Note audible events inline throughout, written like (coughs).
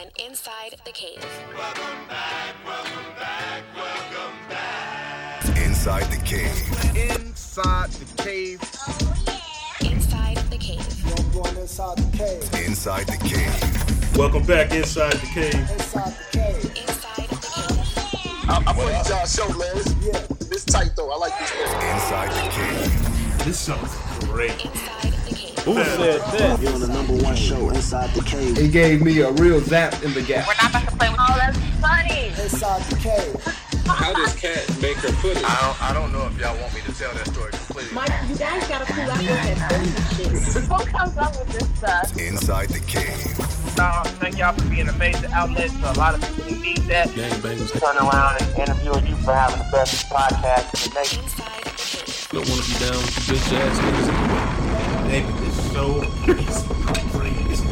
on Inside the Cave. Welcome back, welcome back, welcome back. Inside the Cave. Inside the cave. Inside the Cave. I'm going inside the cave. Inside the Cave. Welcome back inside the cave. Inside the cave. Inside the Cave. I, I put y'all show, man. It's, Yeah. it's tight though. I like this thing. Inside the Cave. This sounds great. Inside the Cave. Who said that? You're on the number one show inside the cave. It gave me a real zap in the gap. Oh, that's funny. Inside the cave. How does Cat make her footage? I don't, I don't know if y'all want me to tell that story completely. Mike, you guys gotta cool out with that bullshit shit. Who comes up with this stuff? Inside the Cave. Uh, thank y'all for being a major outlet to a lot of people who need that. Gangbangers Turn around and interviewing you for having the best podcast in the nation. Inside the Cave. don't want to be down with you bitch ass niggas. Baby, show is crazy.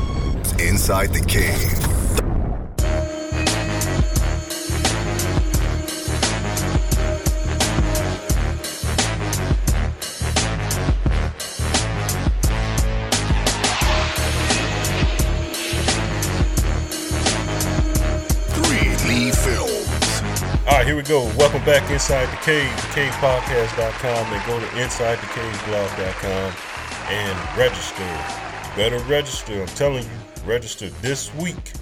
Inside the Cave. Here we go. Welcome back inside the cave, cavepodcast.com, and go to insidethecaveblog.com and register. Better register. I'm telling you, register this week.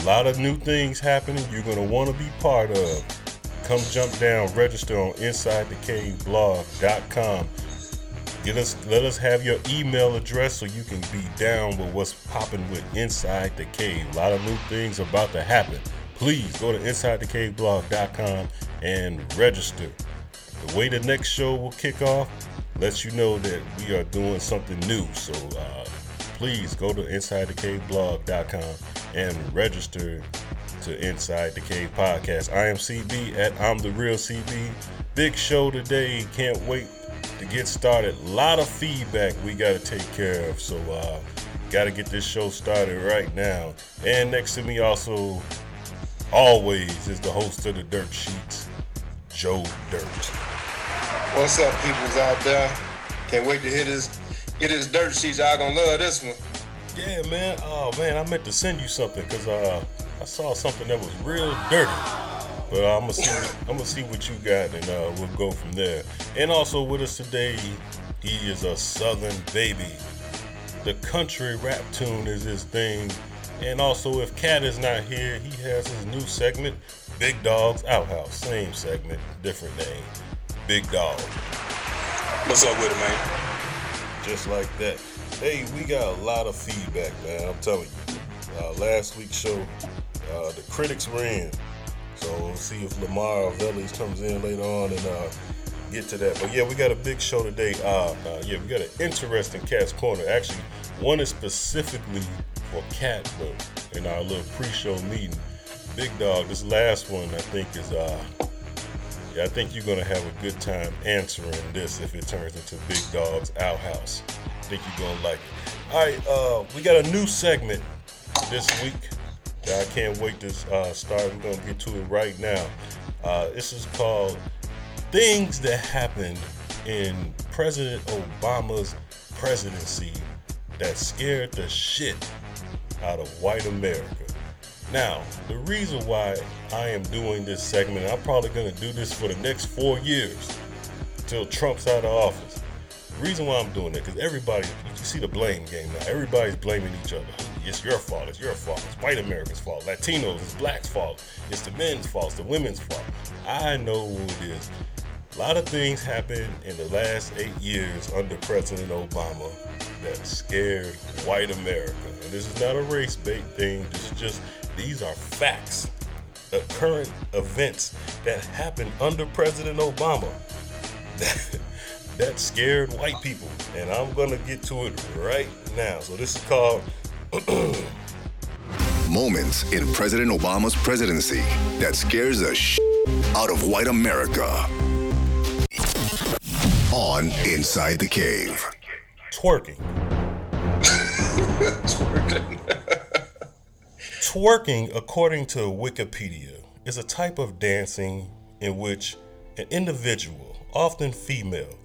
A lot of new things happening you're going to want to be part of. Come jump down, register on insidethecaveblog.com. Get us, let us have your email address so you can be down with what's popping with Inside the Cave. A lot of new things about to happen. Please go to insidethecaveblog.com and register. The way the next show will kick off lets you know that we are doing something new. So uh, please go to insidethecaveblog.com and register to Inside the Cave podcast. I am CB at I'm the Real CB. Big show today. Can't wait to get started. A lot of feedback we got to take care of. So, uh, got to get this show started right now. And next to me, also, always, is the host of the Dirt Sheets, Joe Dirt. What's up, peoples out there? Can't wait to hear this. Get this dirt sheets. Y'all gonna love this one. Yeah, man. Oh, man, I meant to send you something because uh, I saw something that was real dirty. But I'm gonna see. (laughs) I'm gonna see what you got, and uh, we'll go from there. And also with us today, he is a Southern baby. The country rap tune is his thing. And also, if Cat is not here, he has his new segment, Big Dog's Outhouse. Same segment, different name. Big Dog. What's up with it, man? just like that. Hey, we got a lot of feedback, man. I'm telling you. Uh, last week's show, uh, the critics were in. So we'll see if Lamar Velis comes in later on and uh, get to that. But yeah, we got a big show today. Uh, uh, yeah, we got an interesting Cat's Corner. Actually, one is specifically for Cat, but in our little pre-show meeting. Big Dog, this last one I think is uh I think you're gonna have a good time answering this if it turns into Big Dog's Outhouse. I think you're gonna like it. All right, uh, we got a new segment this week that I can't wait to uh, start. We're gonna get to it right now. Uh, this is called "Things That Happened in President Obama's Presidency That Scared the Shit Out of White America." Now, the reason why I am doing this segment, I'm probably going to do this for the next four years until Trump's out of office. The reason why I'm doing that, because everybody, you see the blame game now. Everybody's blaming each other. It's your fault. It's your fault. It's white America's fault. Latinos, it's blacks' fault. It's the men's fault. It's the women's fault. I know who it is. A lot of things happened in the last eight years under President Obama that scared white America. And this is not a race bait thing. This is just, these are facts. The current events that happened under President Obama (laughs) that, that scared white people. And I'm going to get to it right now. So this is called (clears throat) Moments in President Obama's presidency that scares the sh- out of white America. On Inside the Cave. twerking. (laughs) (laughs) Twerking, according to Wikipedia, is a type of dancing in which an individual, often female,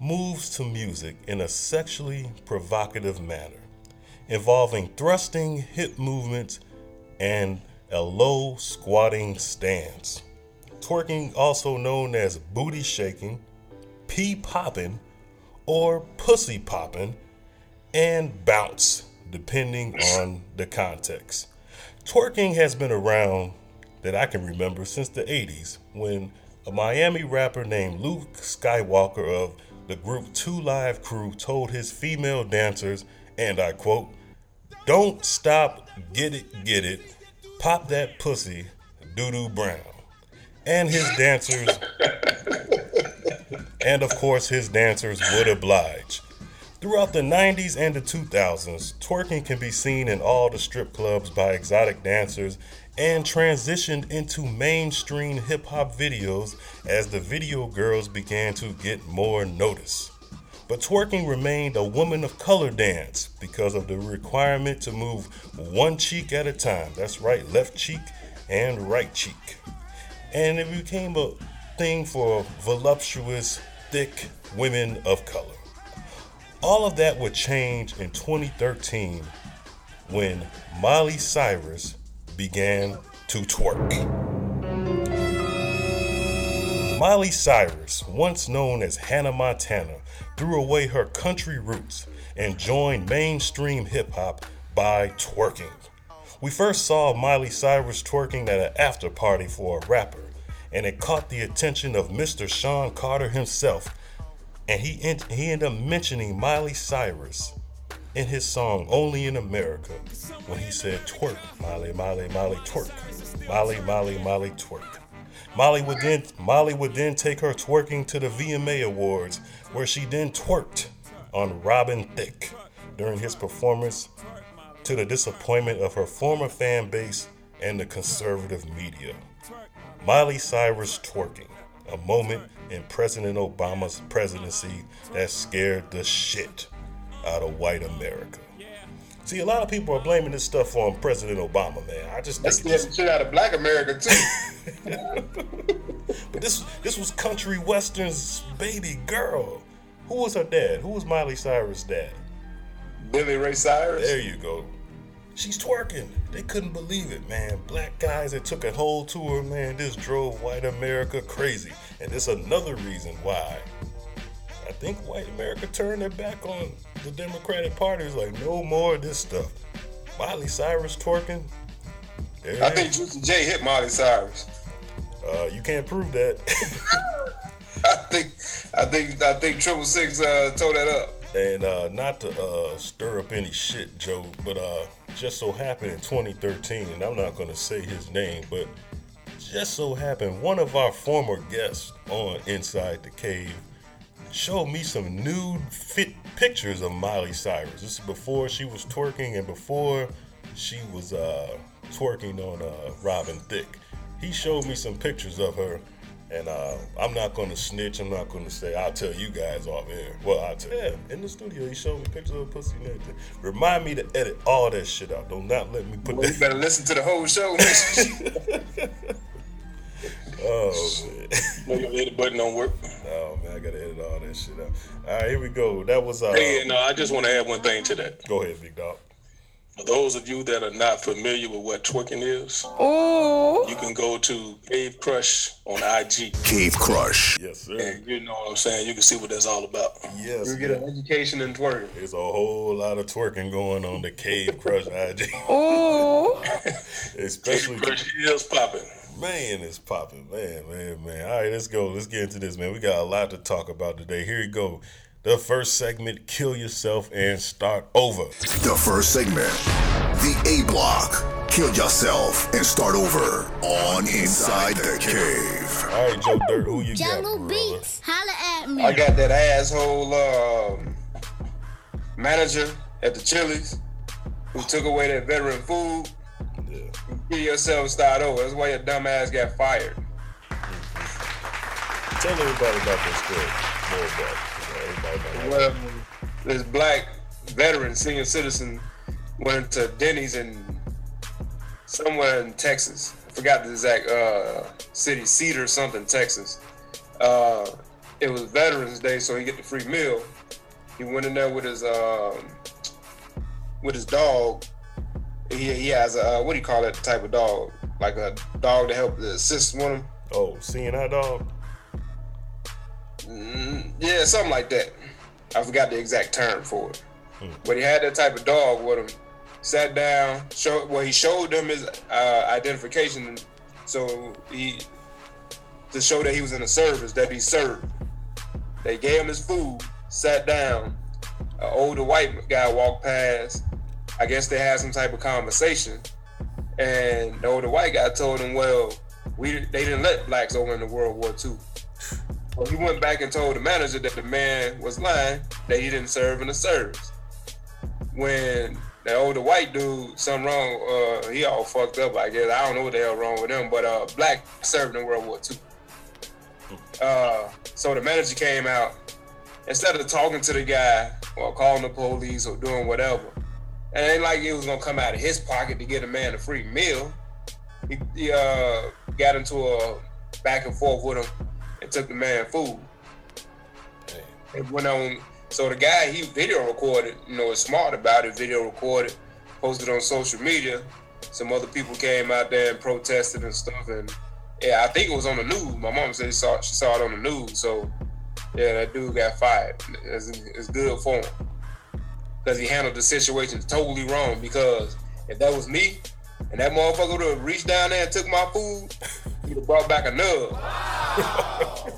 moves to music in a sexually provocative manner, involving thrusting hip movements and a low squatting stance. Twerking, also known as booty shaking, pee popping, or pussy popping, and bounce, depending on the context. Twerking has been around that I can remember since the 80s when a Miami rapper named Luke Skywalker of the group Two Live Crew told his female dancers, and I quote, Don't stop, get it, get it, pop that pussy, doo doo brown. And his dancers, (laughs) and of course, his dancers would oblige. Throughout the 90s and the 2000s, twerking can be seen in all the strip clubs by exotic dancers and transitioned into mainstream hip hop videos as the video girls began to get more notice. But twerking remained a woman of color dance because of the requirement to move one cheek at a time. That's right, left cheek and right cheek. And it became a thing for voluptuous, thick women of color. All of that would change in 2013 when Miley Cyrus began to twerk. Miley Cyrus, once known as Hannah Montana, threw away her country roots and joined mainstream hip hop by twerking. We first saw Miley Cyrus twerking at an after party for a rapper, and it caught the attention of Mr. Sean Carter himself, and he, he ended up mentioning Miley Cyrus in his song Only in America when he said twerk, Miley, Molly, Molly, twerk. Molly, Molly, Molly, twerk. Molly would then Molly would then take her twerking to the VMA Awards, where she then twerked on Robin Thicke during his performance to the disappointment of her former fan base and the conservative media. Miley Cyrus twerking, a moment in President Obama's presidency that scared the shit out of white America. See, a lot of people are blaming this stuff on President Obama, man. I just think scared the shit out of black America too. (laughs) But this this was country western's baby girl. Who was her dad? Who was Miley Cyrus' dad? Billy Ray Cyrus. There you go. She's twerking. They couldn't believe it, man. Black guys that took a whole tour, man. This drove white America crazy. And this another reason why I think white America turned their back on the Democratic Party. It's like, no more of this stuff. Miley Cyrus twerking. I think. Juicy J hit Miley Cyrus. Uh, you can't prove that. (laughs) I think I think I think Triple Six uh, tore that up. And uh, not to uh, stir up any shit, Joe, but uh, just so happened in 2013, and I'm not going to say his name, but just so happened one of our former guests on Inside the Cave showed me some nude fit pictures of Miley Cyrus. This is before she was twerking and before she was uh, twerking on uh, Robin Thicke. He showed me some pictures of her, and uh, I'm not going to snitch. I'm not going to say. I'll tell you guys off air. Well, I'll tell yeah, in the studio. He showed me pictures of pussy and everything. Remind me to edit all that shit out. Do not let me put Well, you better listen to the whole show. (laughs) (laughs) Oh man. No, your edit button don't work. Oh man, I gotta edit all that shit out. All right, here we go. That was uh. Hey, no, I just want to add one thing to that. Go ahead, big dog. For those of you that are not familiar with what twerking is, you can go to Cave Crush on IG. Cave Crush. Yes, sir. And you know what I'm saying? You can see what that's all about. Yes. you get an education in twerking. There's a whole lot of twerking going on the Cave Crush IG. oh. (laughs) Especially Cave Crush is popping. Man, it's popping. Man, man, man. All right, let's go. Let's get into this, man. We got a lot to talk about today. Here you go. The first segment, kill yourself and start over. The first segment, the A block. Kill yourself and start over on Inside the Cave. All right, Joe Dirt, who you got, Jungle brother? Beats, holla at me. I got that asshole um, manager at the Chili's who took away that veteran food. Yeah. Kill yourself, start over. That's why your dumb ass got fired. Tell everybody about this story. More about. You know, everybody might have- Well, this black veteran senior citizen went to Denny's in somewhere in Texas. I forgot the exact uh, city, Cedar or something, Texas. Uh, it was Veterans Day, so he get the free meal. He went in there with his um, with his dog. He, he has a uh, what do you call that type of dog? Like a dog to help assist with him. Oh, seeing that dog? Mm, yeah, something like that. I forgot the exact term for it. But he had that type of dog with him. Sat down, showed well, he showed them his uh, identification, so he to show that he was in the service that he served. They gave him his food, sat down. An older white guy walked past. I guess they had some type of conversation, and the older white guy told him, "Well, we they didn't let blacks over in the World War II." Well, he went back and told the manager that the man was lying, that he didn't serve in the service. When the older white dude, something wrong, uh, he all fucked up, I guess. I don't know what the hell wrong with him, but uh, black served in World War II. Uh, so the manager came out, instead of talking to the guy or calling the police or doing whatever, and it ain't like it was gonna come out of his pocket to get a man a free meal. He, he uh, got into a back and forth with him and took the man food. It went on. So the guy he video recorded, you know, is smart about it. Video recorded, posted on social media. Some other people came out there and protested and stuff. And yeah, I think it was on the news. My mom said she saw she saw it on the news. So yeah, that dude got fired. It's, it's good for him because he handled the situation totally wrong. Because if that was me and that motherfucker would have reached down there and took my food, (laughs) he'd have brought back a nub. I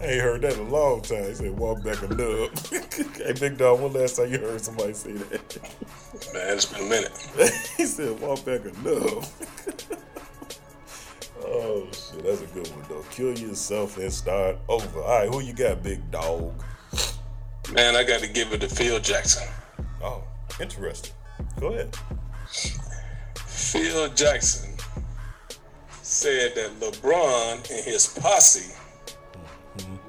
(laughs) ain't heard that in a long time. He said, walk back a nub. (laughs) hey, Big Dog, when last time you heard somebody say that? Man, it's been a minute. he said, walk back a nub. oh, shit, that's a good one, though. Kill yourself and start over. All right, who you got, Big Dog? Man, I got to give it to Phil Jackson. Oh, interesting. Go ahead. Phil Jackson said that LeBron and his posse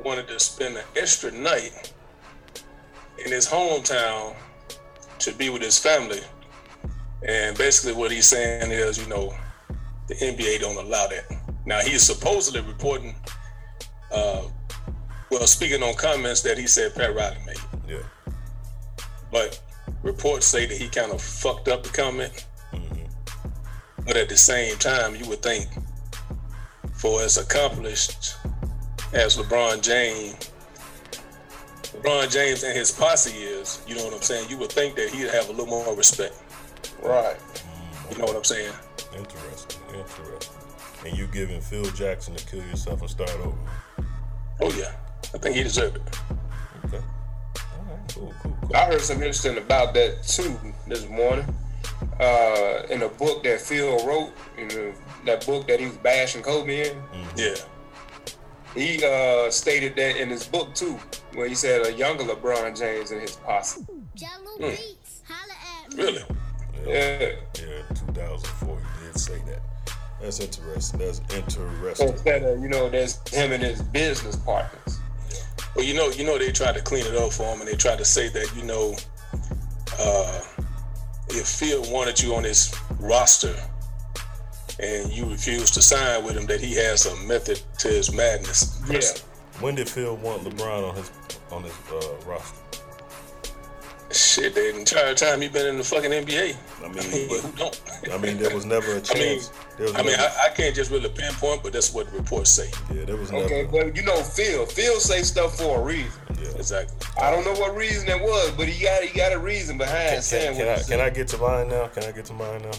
wanted to spend an extra night in his hometown to be with his family. And basically, what he's saying is, you know, the NBA don't allow that. Now, he's supposedly reporting, uh, well, speaking on comments that he said Pat Riley made. Yeah. But reports say that he kind of fucked up the comment. Mm-hmm. But at the same time, you would think for as accomplished as LeBron James, LeBron James and his posse is, you know what I'm saying? You would think that he'd have a little more respect. Right. You know what I'm saying? Interesting. Interesting. And you giving Phil Jackson to kill yourself and start over? Oh yeah, I think he deserved it. Okay. All right. Cool. Cool. Cool. I heard something interesting about that too this morning. Uh, in a book that Phil wrote, you know, that book that he was bashing Kobe in, Yeah. he uh, stated that in his book too, where he said a younger LeBron James and his posse. Really? Yeah. Yeah. 2004. He did say that. That's interesting. That's So interesting. instead of you know, there's him and his business partners. Well, you know, you know, they tried to clean it up for him, and they tried to say that, you know, uh, if Phil wanted you on his roster and you refused to sign with him, that he has a method to his madness. Yeah. When did Phil want LeBron on his on his uh, roster? Shit, the entire time he been in the fucking NBA. I I mean, mean, but- (laughs) who don't? I mean, there was never a (laughs) chance. I mean, there was I mean, I, I can't just really pinpoint, but that's what the reports say. yeah, there was Okay, never. but you know Phil. Phil say stuff for a reason. Yeah. Exactly. I don't know what reason it was, but he got he got a reason behind Can, saying can, what I, he can I get to mine now? Can I get to mine now?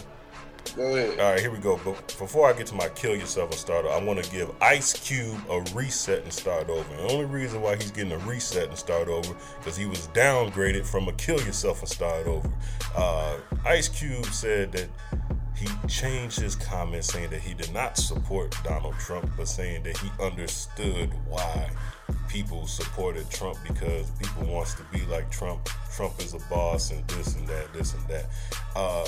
Go ahead. All right, here we go. But before I get to my kill yourself and start, over, I want to give Ice Cube a reset and start over. The only reason why he's getting a reset and start over because he was downgraded from a kill yourself and start over. Uh, Ice Cube said that he changed his comment saying that he did not support Donald Trump, but saying that he understood why people supported Trump because people wants to be like Trump. Trump is a boss and this and that, this and that. Uh,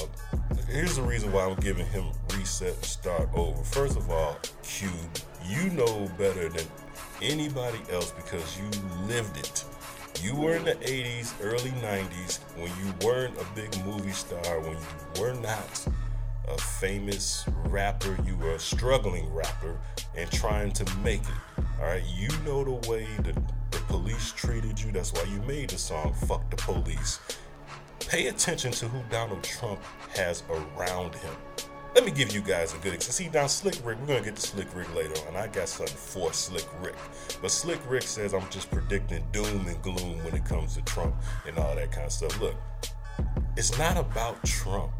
here's the reason why I'm giving him reset and start over. First of all, Cube, you know better than anybody else because you lived it. You were in the 80s, early 90s when you weren't a big movie star, when you were not a famous rapper, you were a struggling rapper and trying to make it. All right, you know the way that the police treated you. That's why you made the song "Fuck the Police." pay attention to who Donald Trump has around him. Let me give you guys a good example. See, now Slick Rick, we're gonna get to Slick Rick later on. I got something for Slick Rick, but Slick Rick says I'm just predicting doom and gloom when it comes to Trump and all that kind of stuff. Look, it's not about Trump.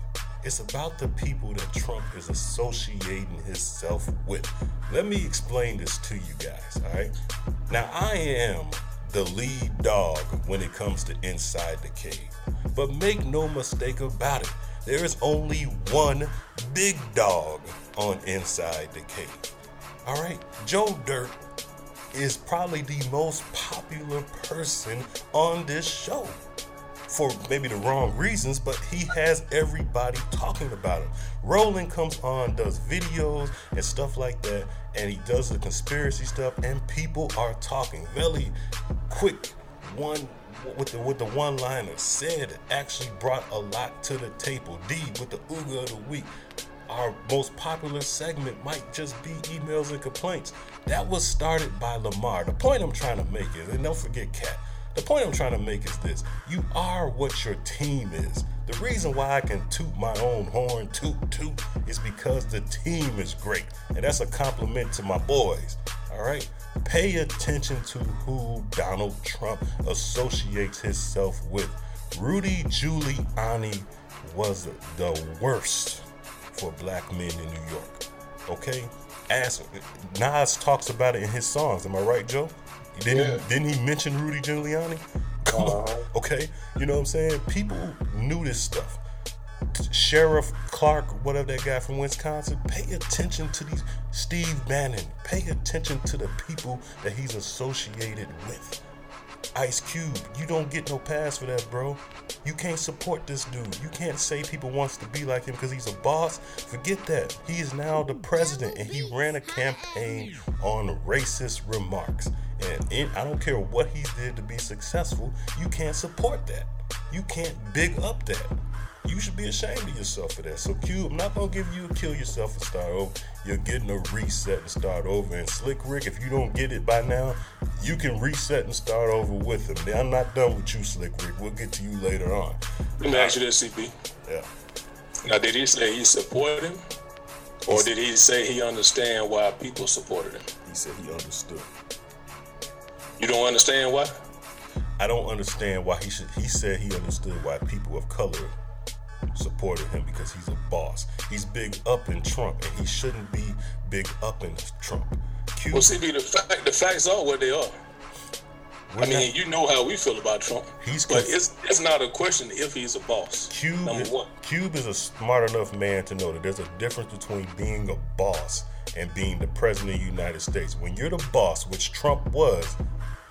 It's about the people that Trump is associating himself with. Let me explain this to you guys, all right? Now, I am the lead dog when it comes to Inside the Cave. But make no mistake about it, there is only one big dog on Inside the Cave. All right? Joe Dirt is probably the most popular person on this show for maybe the wrong reasons, but he has everybody talking about him. Roland comes on, does videos and stuff like that, and he does the conspiracy stuff, and people are talking. Very quick one with the with the one liner said actually brought a lot to the table. D with the Ooga of the week. Our most popular segment might just be emails and complaints. That was started by Lamar. The point I'm trying to make is, and don't forget Cat. The point I'm trying to make is this you are what your team is. The reason why I can toot my own horn, toot toot, is because the team is great. And that's a compliment to my boys. All right? Pay attention to who Donald Trump associates himself with. Rudy Giuliani was the worst for black men in New York. Okay? Ask Nas talks about it in his songs. Am I right, Joe? Didn't, Yeah. he, didn't he mention Rudy Giuliani? Come on. Uh-huh. Okay? You know what I'm saying? People knew this stuff. Sheriff Clarke, whatever that guy from Wisconsin, pay attention to these Steve Bannon. Pay attention to the people that he's associated with. Ice Cube, you don't get no pass for that, bro. You can't support this dude. You can't say people wants to be like him because he's a boss. Forget that. He is now the president and he ran a campaign on racist remarks. And in, I don't care what he did to be successful, you can't support that. You can't big up that. You should be ashamed of yourself for that. So Cube, I'm not gonna give you a kill yourself and start over. You're getting a reset and start over. And Slick Rick, if you don't get it by now, you can reset and start over with him. I'm not done with you, Slick Rick. We'll get to you later on. Let me ask you this, CP. Yeah. Now, did he say he supported him, or did he say he understand why people supported him? He said he understood. You don't understand why? I don't understand why he should. He said he understood why people of color supported him because he's a boss. He's big up in Trump, and he shouldn't be big up in Trump. Cube, Well, CP, the fact, the facts are what they are. we're I mean, not- you know how we feel about Trump. He's but it's it's not a question if he's a boss. Cube Number one. Cube is a smart enough man to know that there's a difference between being a boss and being the president of the United States. When you're the boss, which Trump was,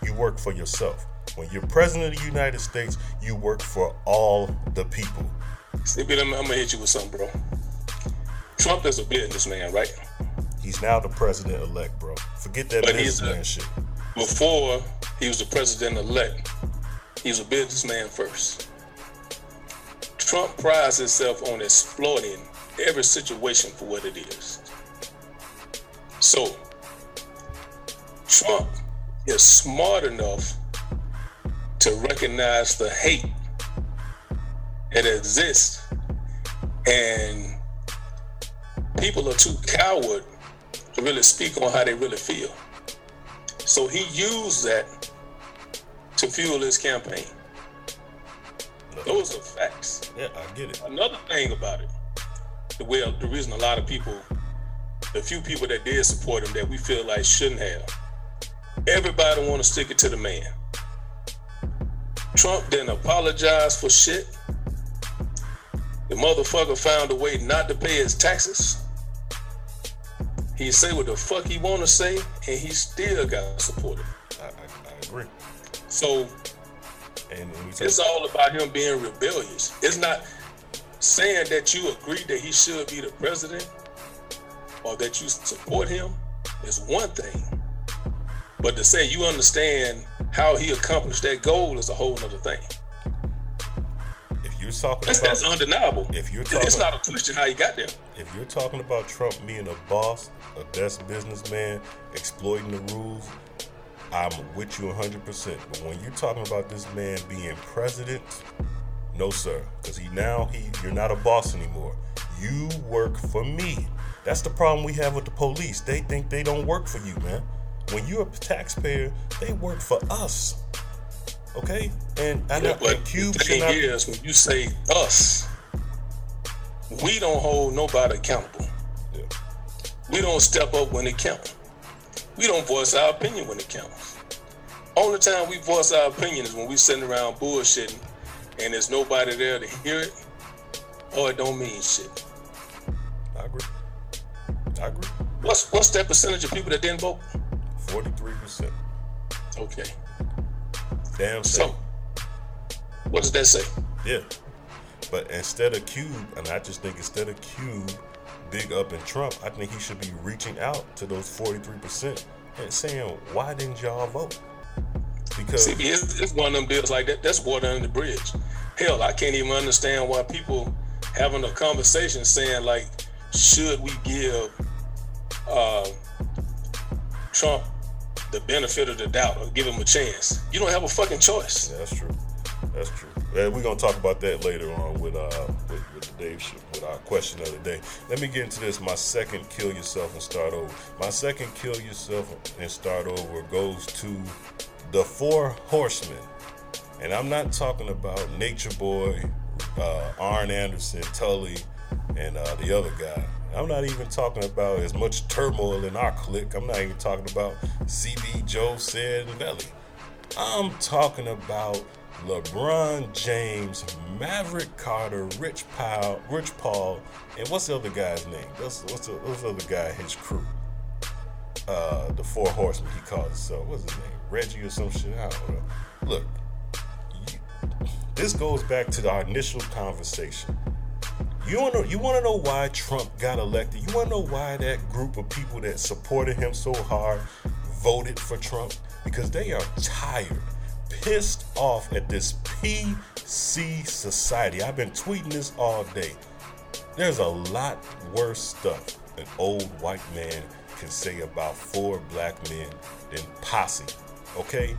you work for yourself. When you're president of the United States, you work for all the people. CP, I'm, I'm gonna hit you with something, bro. Trump is a businessman, right? He's now the president elect, bro. Forget that But businessman a- shit. Before he was the president elect, he was a businessman first. Trump prides himself on exploiting every situation for what it is. So, Trump is smart enough to recognize the hate that exists, and people are too coward to really speak on how they really feel. So he used that to fuel his campaign. Those are facts. Yeah, I get it. Another thing about it, the way the reason a lot of people, the few people that did support him that we feel like shouldn't have, everybody want to stick it to the man. Trump didn't apologize for shit. The motherfucker found a way not to pay his taxes. He say what the fuck he want to say, and he still got supported. I, I, I agree. So And when we say, it's all about him being rebellious. It's not saying that you agree that he should be the president or that you support him is one thing. But to say you understand how he accomplished that goal is a whole other thing. You're talking That's, about that's undeniable. if you're talking, It's not a question how you got there. if you're talking about Trump being a boss, a best businessman, exploiting the rules, I'm with you 100%. But when you're talking about this man being president, No, sir. Because he now he you're not a boss anymore. You work for me. That's the problem we have with the police. They think they don't work for you, man. When you're a taxpayer, they work for us. Okay? And I know Yeah, but Cube the should thing not is, when you say us, we don't hold nobody accountable. Yeah. We don't step up when it counts. We don't voice our opinion when it counts. Only time we voice our opinion is when we sitting around bullshitting and there's nobody there to hear it, or it don't mean shit. I agree. I agree. What's what's that percentage of people that didn't vote? 43%. Okay. Damn So, what does that say? Yeah. But instead of Cube, and I just think instead of Cube big up in Trump, I think he should be reaching out to those 43% and saying, why didn't y'all vote? Because See, it's, it's one of them deals like that. That's water under the bridge. Hell, I can't even understand why people having a conversation saying like, should we give uh, Trump the benefit of the doubt or give him a chance? You don't have a fucking choice. Yeah, that's true. That's true. Yeah, we're gonna talk about that later on with uh with, with the Dave with our question of the day. Let me get into this. My second kill yourself and start over. My second kill yourself and start over goes to the four horsemen. And I'm not talking about Nature Boy, uh, Arn Anderson, Tully, and uh, the other guy. I'm not even talking about as much turmoil in our clique. I'm not even talking about CB, Joe, Sid, and Belly. I'm talking about LeBron James, Maverick Carter, Rich Paul, Rich Paul, and what's the other guy's name? What's, what's, the, what's the other guy? His crew. Uh, the Four Horsemen. He calls himself. What's his name? Reggie or some shit. I don't know. Look, you, this goes back to our initial conversation. You want to you want to know why Trump got elected? You want to know why that group of people that supported him so hard voted for Trump? Because they are tired, pissed off at this PC society. I've been tweeting this all day. There's a lot worse stuff an old white man can say about four black men than posse. Okay?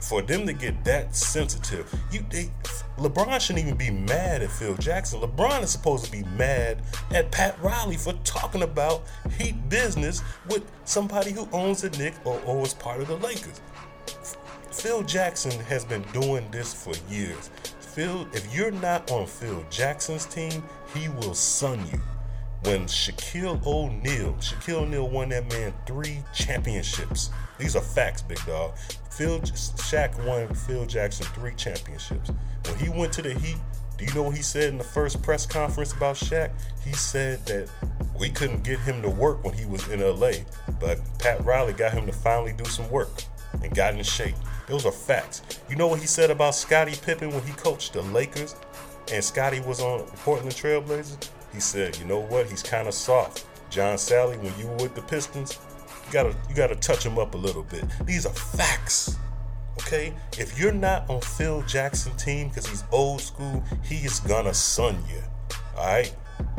For them to get that sensitive, you they LeBron shouldn't even be mad at Phil Jackson. LeBron is supposed to be mad at Pat Riley for talking about heat business with somebody who owns the Knicks or, or was part of the Lakers. Phil Jackson has been doing this for years. Phil, if you're not on Phil Jackson's team, he will sun you. When Shaquille O'Neal, Shaquille O'Neal won that man three championships. These are facts, big dog. Phil Shaq won Phil Jackson three championships. When he went to the Heat, do you know what he said in the first press conference about Shaq? He said that we couldn't get him to work when he was in LA, but Pat Riley got him to finally do some work and got in shape. Those are facts. You know what he said about Scottie Pippen when he coached the Lakers and Scottie was on Portland Trailblazers? He said, you know what? He's kind of soft. John Salley, when you were with the Pistons, you gotta you gotta touch him up a little bit. These are facts. Okay? If you're not on Phil Jackson team because he's old school, he is gonna sun you. Alright?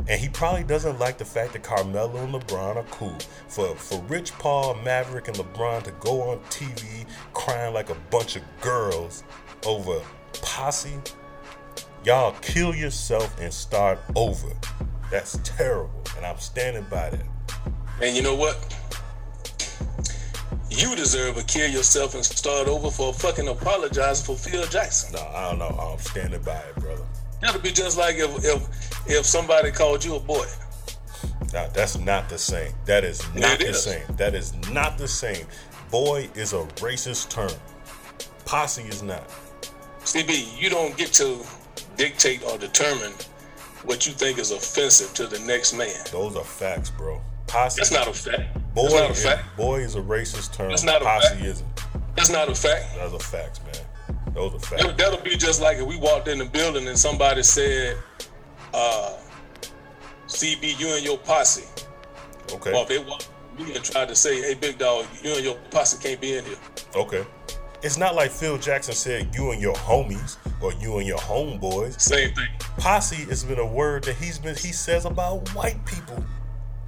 And he probably doesn't like the fact that Carmelo and LeBron are cool. For for Rich Paul, Maverick, and LeBron to go on TV crying like a bunch of girls over posse, y'all kill yourself and start over. That's terrible. And I'm standing by that. And you know what? You deserve a kill yourself and start over for fucking apologizing for Phil Jackson. No, I don't know. I'm standing by it, brother. That'd be just like if if if somebody called you a boy. Now, that's not the same. That is not It the is. same. That is not the same. Boy is a racist term. Posse is not. CB, you don't get to dictate or determine what you think is offensive to the next man. Those are facts, bro. Posse. That's not a fact. Boy, That's not a is, fact. boy is a racist term. That's not a Posse fact. isn't. That's not a fact. Those are facts, man. Those are facts. That'll, that'll be just like if we walked in the building and somebody said, uh, CB, you and your posse. Okay. Well, if they walked me and tried to say, hey, big dog, you and your posse can't be in here. Okay. It's not like Phil Jackson said you and your homies or you and your homeboys. Same thing. Posse has been a word that he's been he says about white people.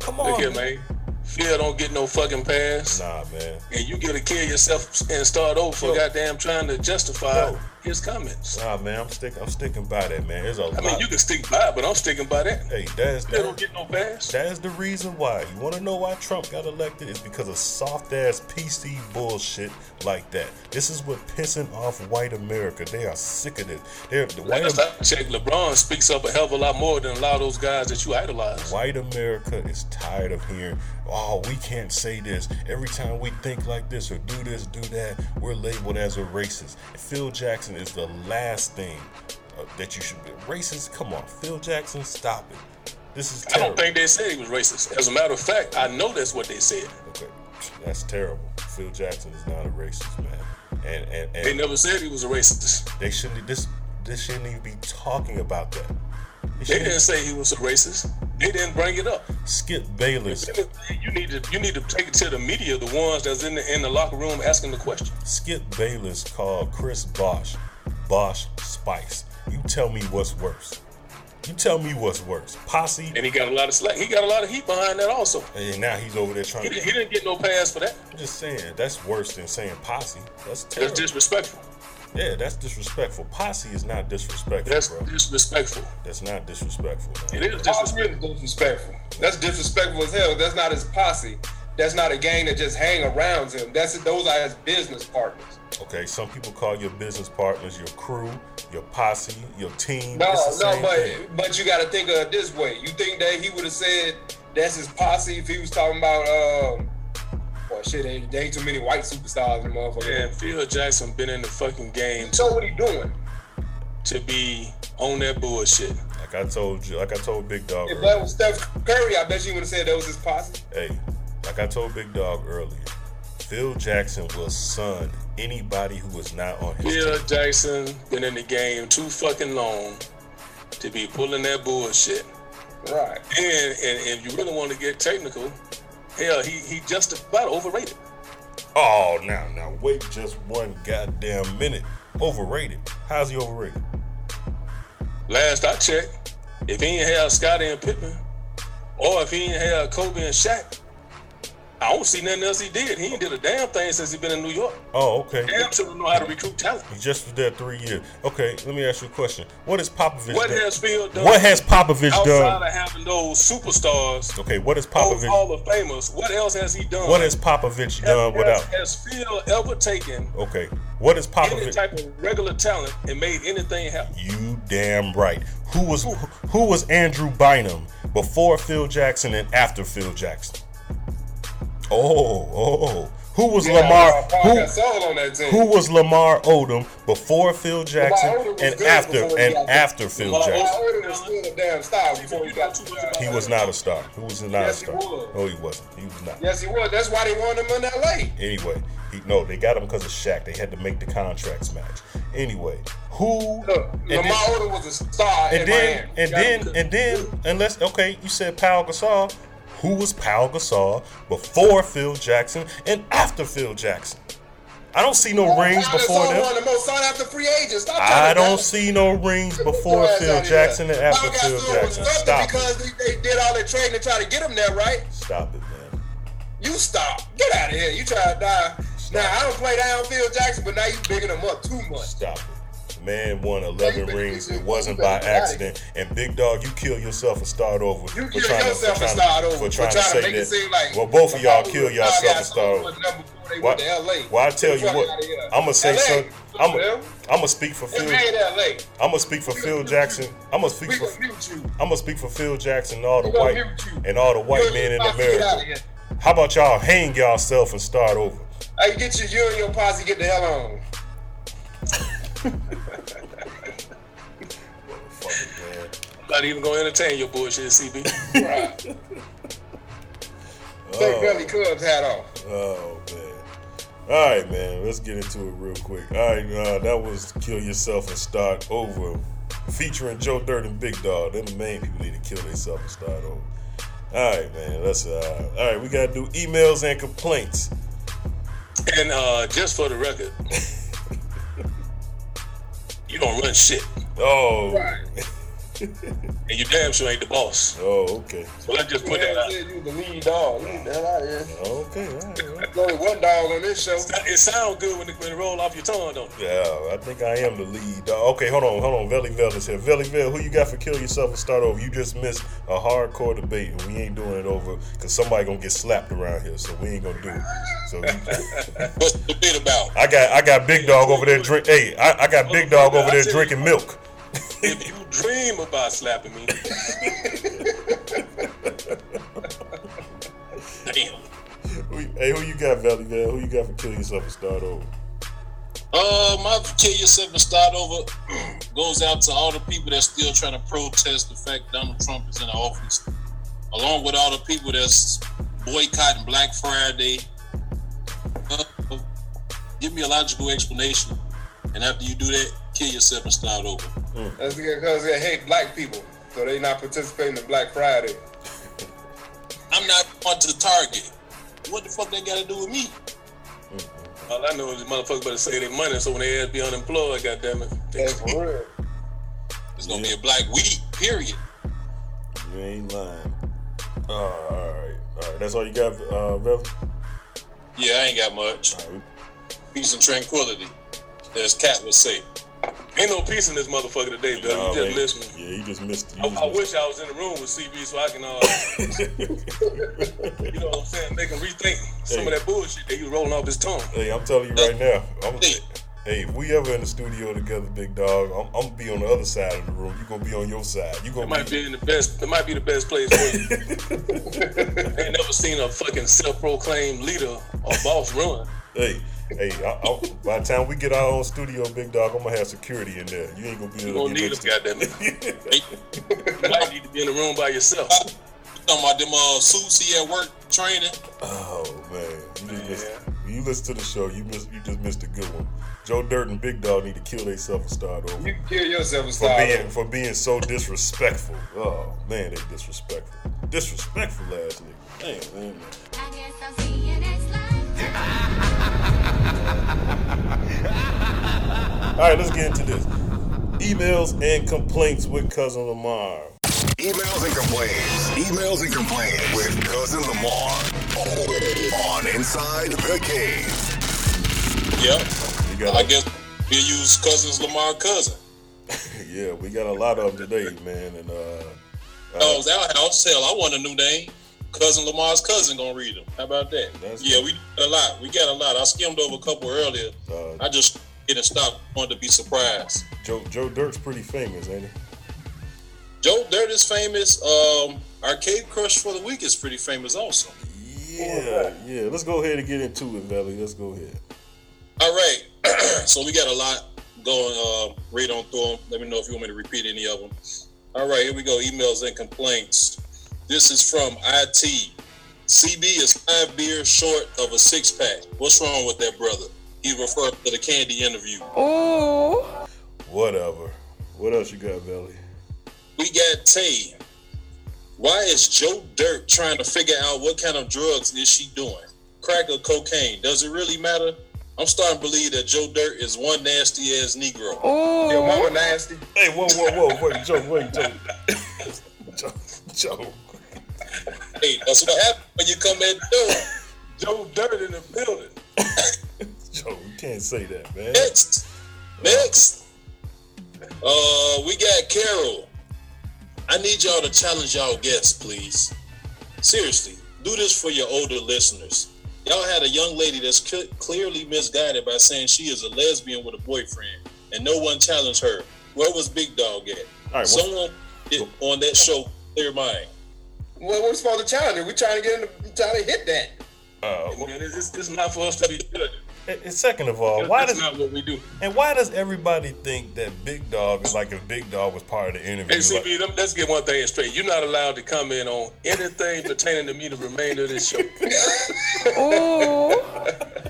Come on. Look here, man. Phil don't get no fucking pass. Nah, man. And you get to kill yourself and start over for Yo. goddamn trying to justify Yo, his comments. Nah, man, I'm sticking. I'm sticking by that, man. There's a I lot. mean, you can stick by but I'm sticking by that. hey, that's They don't get no pass. that's the reason why. You want to know why Trump got elected? Is because of soft ass PC bullshit like that. This is what pissing off white America. They are sick of it. They're the white. Last I checked, LeBron speaks up a hell of a lot more than a lot of those guys that you idolize. White America is tired of hearing, oh, we can't say this. Every time we think like this or do this, do that, we're labeled as a racist. Phil Jackson is the last thing uh, that you should be. Racist? Come on, Phil Jackson, stop it. This is I don't think they said he was racist. As a matter of fact, I know that's what they said. Okay, that's terrible. Phil Jackson is not a racist, man. And and, and They never said he was a racist. they shouldn't. This this shouldn't even be talking about that. They didn't say he was a racist. They didn't bring it up. Skip Bayless. You need to you need to take it to the media, the ones that's in the in the locker room asking the question. Skip Bayless called Chris Bosh Bosh Spice. You tell me what's worse. You tell me what's worse. Posse, And he got a lot of slack. He got a lot of heat behind that also. and now he's over there trying He, to. he didn't get no pass for that. I'm just saying that's worse than saying posse. That's That's disrespectful. Yeah, that's disrespectful. Posse is not disrespectful, That's bro. disrespectful. That's not disrespectful. Man. It is Posse disrespectful. is disrespectful. That's disrespectful as hell. That's not his posse. That's not a gang that just hang around him. That's those are his business partners. Okay, some people call your business partners your crew, your posse, your team. No, It's the no, same but thing. but you got to think of it this way. You think that he would have said that's his posse if he was talking about um. Well, shit, there, there ain't too many white superstars in the motherfucker. And Phil Jackson been in the fucking game So know what he doing? to be on that bullshit. Like I told you, like I told Big Dog. If earlier. that was Steph Curry, I bet you would have said that was his posse. Hey, like I told Big Dog earlier, Phil Jackson will son anybody who was not on his Phil team. Jackson been in the game too fucking long to be pulling that bullshit. Right. And and if you really want to get technical, hell, he he just about overrated. Oh, now, now, wait just one goddamn minute. Overrated. How's he overrated? Last I checked, if he ain't have Scotty and Pippen, or if he ain't have Kobe and Shaq, I don't see nothing else he did. He ain't did a damn thing since he been in New York. Oh, okay. Damn sure know how to recruit talent. He just was there three years. Okay, let me ask you a question. What has Popovich What done? has Phil done? What has Popovich outside done? of having those superstars, Okay, what has Popovich? Hall of Famers? What else has he done? What has Popovich done has, without? Has Phil ever taken Okay, what has any type of regular talent and made anything happen? You damn right. Who was who was Andrew Bynum before Phil Jackson and after Phil Jackson? Oh, oh. Who was Yeah, Lamar? Who on that team. who was Lamar Odom before Phil Jackson and after and got after Phil Lamar Jackson? Odom was still a damn star before he got to the He was not a star. He was not Yes, a he star. was. No, he wasn't. He was not. Yes, he was. That's why they wanted him in L.A. Anyway, he no, they got him because of Shaq. They had to make the contracts match. Anyway, who? Look, and Lamar then- Odom was a star and in then Miami. and then and then unless okay, you said Pau Gasol. Who was Pau Gasol before Phil Jackson and after Phil Jackson? I don't see no rings before them. One of the most sought after free agents. Stop I don't see no rings before Phil ass out of Jackson here. and after Phil Jackson. Stop it. because they, they did all that trading to try to get him there, right? Stop it, man. You stop. Get out of here. You try to die. Now I don't play down Phil Jackson, but now you're bigging him up too much. Stop it. The man won 11 rings. It wasn't by better get outta accident. And Big Dog, you kill yourself and start over. You for kill trying to- yourself for and trying start to- over. For For trying to to say make it that. seem like well, both of y'all Pau kill was- yourself and start so over. much number before they Why, went to LA. why I tell you what, fuck outta here. I'm gonna say LA, something. I'm gonna I'm gonna speak for It's Phil. I'm gonna speak for Phil Jackson. I'm gonna speak for gonna mute you. I'm gonna speak for Phil Jackson and all the white and all the white men in about to get outta America. How about y'all hang yourself and start over? Hey, get your you and your posse get the hell on. (laughs) Not even gonna entertain your bullshit, CB. (laughs) Right. Take Belly Cubs hat off. Oh man. All right, man. Let's get into it real quick. All right, uh, that was "Kill Yourself and Start Over," featuring Joe Dirt and Big Dog. They're the main people need to kill themselves and start over. All right, man. Let's. Uh, all right, we gotta do emails and complaints. and uh, just for the record, (laughs) you don't run shit. Oh, Right. And you damn sure ain't the boss. Oh, okay. So let's just put that out. said you was the lead dog. Lead the out here. Okay, all right, all right. Only one dog on this show. It sounds good when it, when it roll off your tongue, don't it? Yeah, I think I am the lead. dog. okay, hold on, hold on. Velly Vel is here. Velly Vel, who you got for kill yourself and start over? You just missed a hardcore debate, and we ain't doing it over because somebody gonna get slapped around here, so we ain't gonna do it. So (laughs) What's the debate about? I got I got Big Dog over there drink. Hey, I, I got oh, Big Dog over there drinking milk. If you dream about slapping me, damn. Hey, who you got, Valley Vel? Who you got for kill yourself and start over? Uh, my kill yourself and start over (clears throat) goes out to all the people that's still trying to protest the fact Donald Trump is in the office, along with all the people that's boycotting Black Friday. Uh, give me a logical explanation, and after you do that, kill yourself and start over. That's because they hate black people, so they not participating in Black Friday. (laughs) I'm not going to the Target. What the fuck they got to do with me? All I know is these motherfuckers better save their money so when they ass be unemployed, goddamn it. That's for real. It's gonna be a black week. Period. You ain't lying. Uh, all right, all right. That's all you got, uh, Velly. Yeah, I ain't got much. Peace and tranquility, as Cat would say. Ain't no peace in this motherfucker today, Bill. You man. just listening. Yeah, you just missed. You I, just I missed. wish I was in the room with CB so I can, uh, (laughs) you know what I'm saying, make him rethink some of that bullshit that he was rolling off his tongue. Hey, I'm telling you right now. I'm, hey, if we ever in the studio together, big dog, I'm, I'm gonna be on the other side of the room. You gonna be on your side. You It gonna might be. be in the best. It might be the best place for you. (laughs) I ain't never seen a fucking self-proclaimed leader or boss run. Hey, hey. I, I, by the time we get our own studio, big dog, I'm gonna have security in there. You ain't gonna be You able gonna to need get them, next to. goddamn it. (laughs) You might need to be in the room by yourself. Talking about them uh, suits he at work training. Oh man, you just missed. You listen to the show, you miss. You just missed a good one. Joe Dirt and Big Dog need to kill themselves and start over. You can kill yourself and for start being over. for being so disrespectful. Oh man, they disrespectful. Disrespectful ass nigga. Damn, man. All right, let's get into this. Emails and complaints with cousin Lamar. Emails and complaints. Emails and complaints with Cousin Lamar. On Inside the Cave. Yep. got I guess we use cousins Lamar cousin. (laughs) yeah, we got a lot of them today, man. And uh, Oh, it's our house. Hell, I want a new name. Cousin Lamar's cousin gonna read them. How about that? yeah, we got a lot. We got a lot. I skimmed over a couple earlier. Uh, I just didn't stop. Wanted to be surprised. Joe Joe Dirt's pretty famous, ain't he? Joe Dirt is famous. Um, Arcade Crush for the Week is pretty famous also. Yeah, yeah. Let's go ahead and get into it, Valley. Let's go ahead. All right. (clears throat) so we got a lot going. Uh, read on through them. Let me know if you want me to repeat any of them. All right, here we go. Emails and complaints. This is from IT. CB is five beers short of a six pack. What's wrong with that, brother? He referred to the candy interview. Oh. Whatever. What else you got, Valley? We got Tay. Why is Joe Dirt trying to figure out what kind of drugs is she doing? Crack or cocaine? Does it really matter? I'm starting to believe that Joe Dirt is one nasty ass Negro. Oh. Your mama nasty. Hey, whoa, whoa, whoa, wait, Joe, wait, Joe. Joe, Joe. Hey, that's what happens when you come in door. Joe Dirt in the building. (laughs) Joe, you can't say that, man. Next. Next. Uh, we got Carol. I need y'all to challenge y'all guests, please. Seriously, do this for your older listeners. Y'all had a young lady that's cl- clearly misguided by saying she is a lesbian with a boyfriend, and no one challenged her. Where was Big Dog at? Right, Someone did- on that show, clear mind. Well, we're supposed to challenge her. We're trying to get in the, trying to hit that. Uh, Man, this, this, this not for us to be judging. and- and second of all, why That's does not what we do. and why does everybody think that Big Dog is like if Big Dog was part of the interview? Hey, CB, let- let's get one thing straight. You're not allowed to comment on anything pertaining to me the remainder of this show.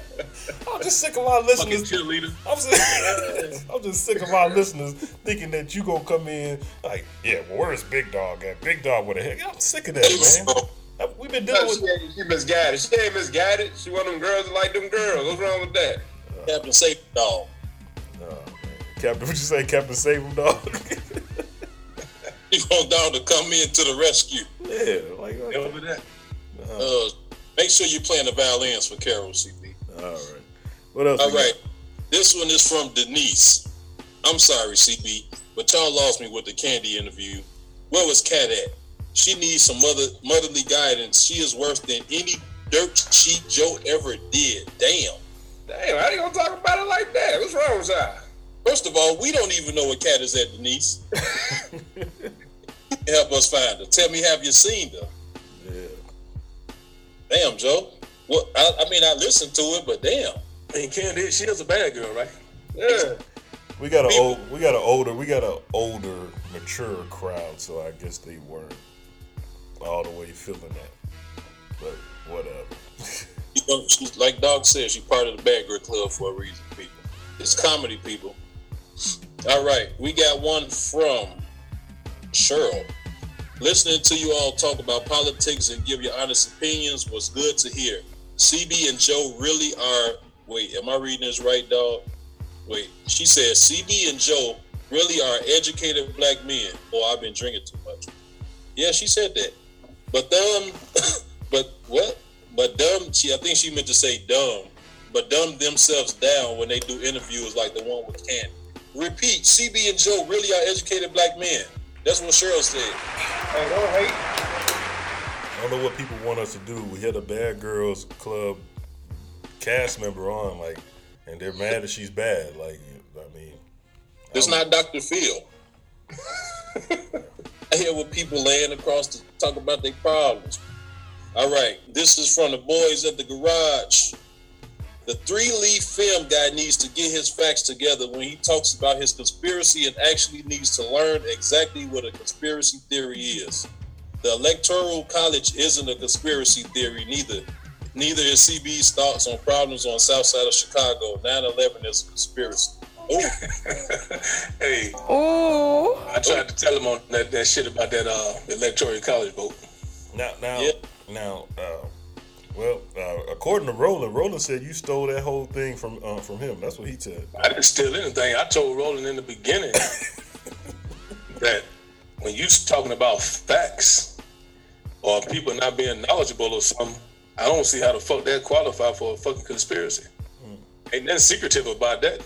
(laughs) I'm just sick of our Fucking listeners. (laughs) I'm just, (laughs) I'm just sick of our listeners thinking that you gonna come in like, yeah, well, where's Big Dog at? Big Dog with a heck. I'm sick of that, man. We've been dealing No, with. she, ain't, she misguided. She ain't misguided. She one of them girls that like them girls. What's wrong with that? Captain Safe Dog. Oh man. Captain, what you say, Captain Save him, dog? (laughs) You want Donald to come in to the rescue. Yeah, like uh, Over that. Uh, make sure you're playing the violins for Carol, CB. all right. What else? All we got? right. This one is from Denise. I'm sorry, CB, but y'all lost me with the candy interview. Where was Kat at? She needs some mother motherly guidance. She is worse than any dirt sheet Joe ever did. Damn. Damn, how you gonna talk about it like that? What's wrong with y'all? First of all, we don't even know where Kat is at, Denise. (laughs) Help us find her. Tell me, have you seen her? Yeah. Damn, Joe. Well, I, I mean, I listened to it, but damn. I mean, Candy, she is a bad girl, right? Yeah. We got an old, we got an older, we got an older, mature crowd, so I guess they weren't all the way feeling that. But whatever. (laughs) You know, she's like Dog said, she's part of the Bad Girl Club for a reason, people. It's comedy, people. All right, we got one from Cheryl. Listening to you all talk about politics and give your honest opinions was good to hear. CB and Joe really are. Wait, am I reading this right, dog? Wait, she says CB and Joe really are educated black men. Boy, I've been drinking too much. Yeah, she said that. But dumb, (coughs) but what? But dumb. She, I think she meant to say dumb. But dumb themselves down when they do interviews like the one with Candy. Repeat, CB and Joe really are educated black men. That's what Cheryl said. Hey, don't hate. I don't know what people want us to do. We had a Bad Girls Club cast member on, like, and they're mad that she's bad. Like, I mean, It's not Dr. Phil. (laughs) I hear what people laying across to talk about their problems. All right, this is from the boys at the garage. The three leaf film guy needs to get his facts together when he talks about his conspiracy and actually needs to learn exactly what a conspiracy theory is. The Electoral College isn't a conspiracy theory, neither. Neither is CB's thoughts on problems on south side of Chicago. 9-11 is a conspiracy. Oh, (laughs) Hey, Ooh. I tried to tell him on that, that shit about that uh, electoral college vote. now, now, Yeah. now, uh, well, uh, according to Roland, Roland said you stole that whole thing from uh, from him. That's what he said. I didn't steal anything. I told Roland in the beginning (laughs) that when you talking about facts or people not being knowledgeable or something, I don't see how the fuck that qualify for a fucking conspiracy. Ain't nothing secretive about that.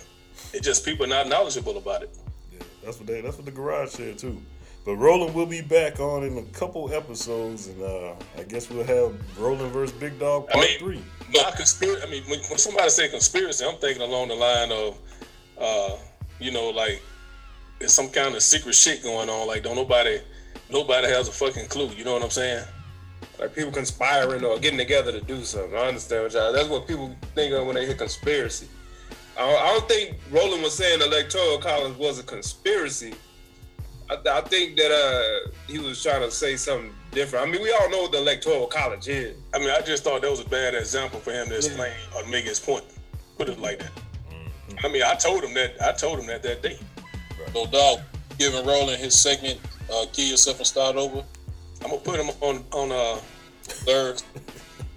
It's just people not knowledgeable about it. Yeah, that's what they. That's what the garage said too. But Roland will be back on in a couple episodes, and uh, I guess we'll have Roland versus Big Dog I Part mean, Three. My conspiracy. I mean, when, when somebody say conspiracy, I'm thinking along the line of, uh, you know, like there's some kind of secret shit going on. Like, don't nobody, nobody has a fucking clue. You know what I'm saying? Like people conspiring or getting together to do something. I understand what y'all. That's what people think of when they hear conspiracy. I don't, think Roland was saying the electoral college was a conspiracy. I, I think that uh, he was trying to say something different. I mean, we all know what the electoral college is. I mean, I just thought that was a bad example for him to explain or make his point. Put it like that. I mean, I told him that. I told him that that day. so dog, giving Roland his second uh, kill yourself and start over. I'm gonna put him on on uh Third,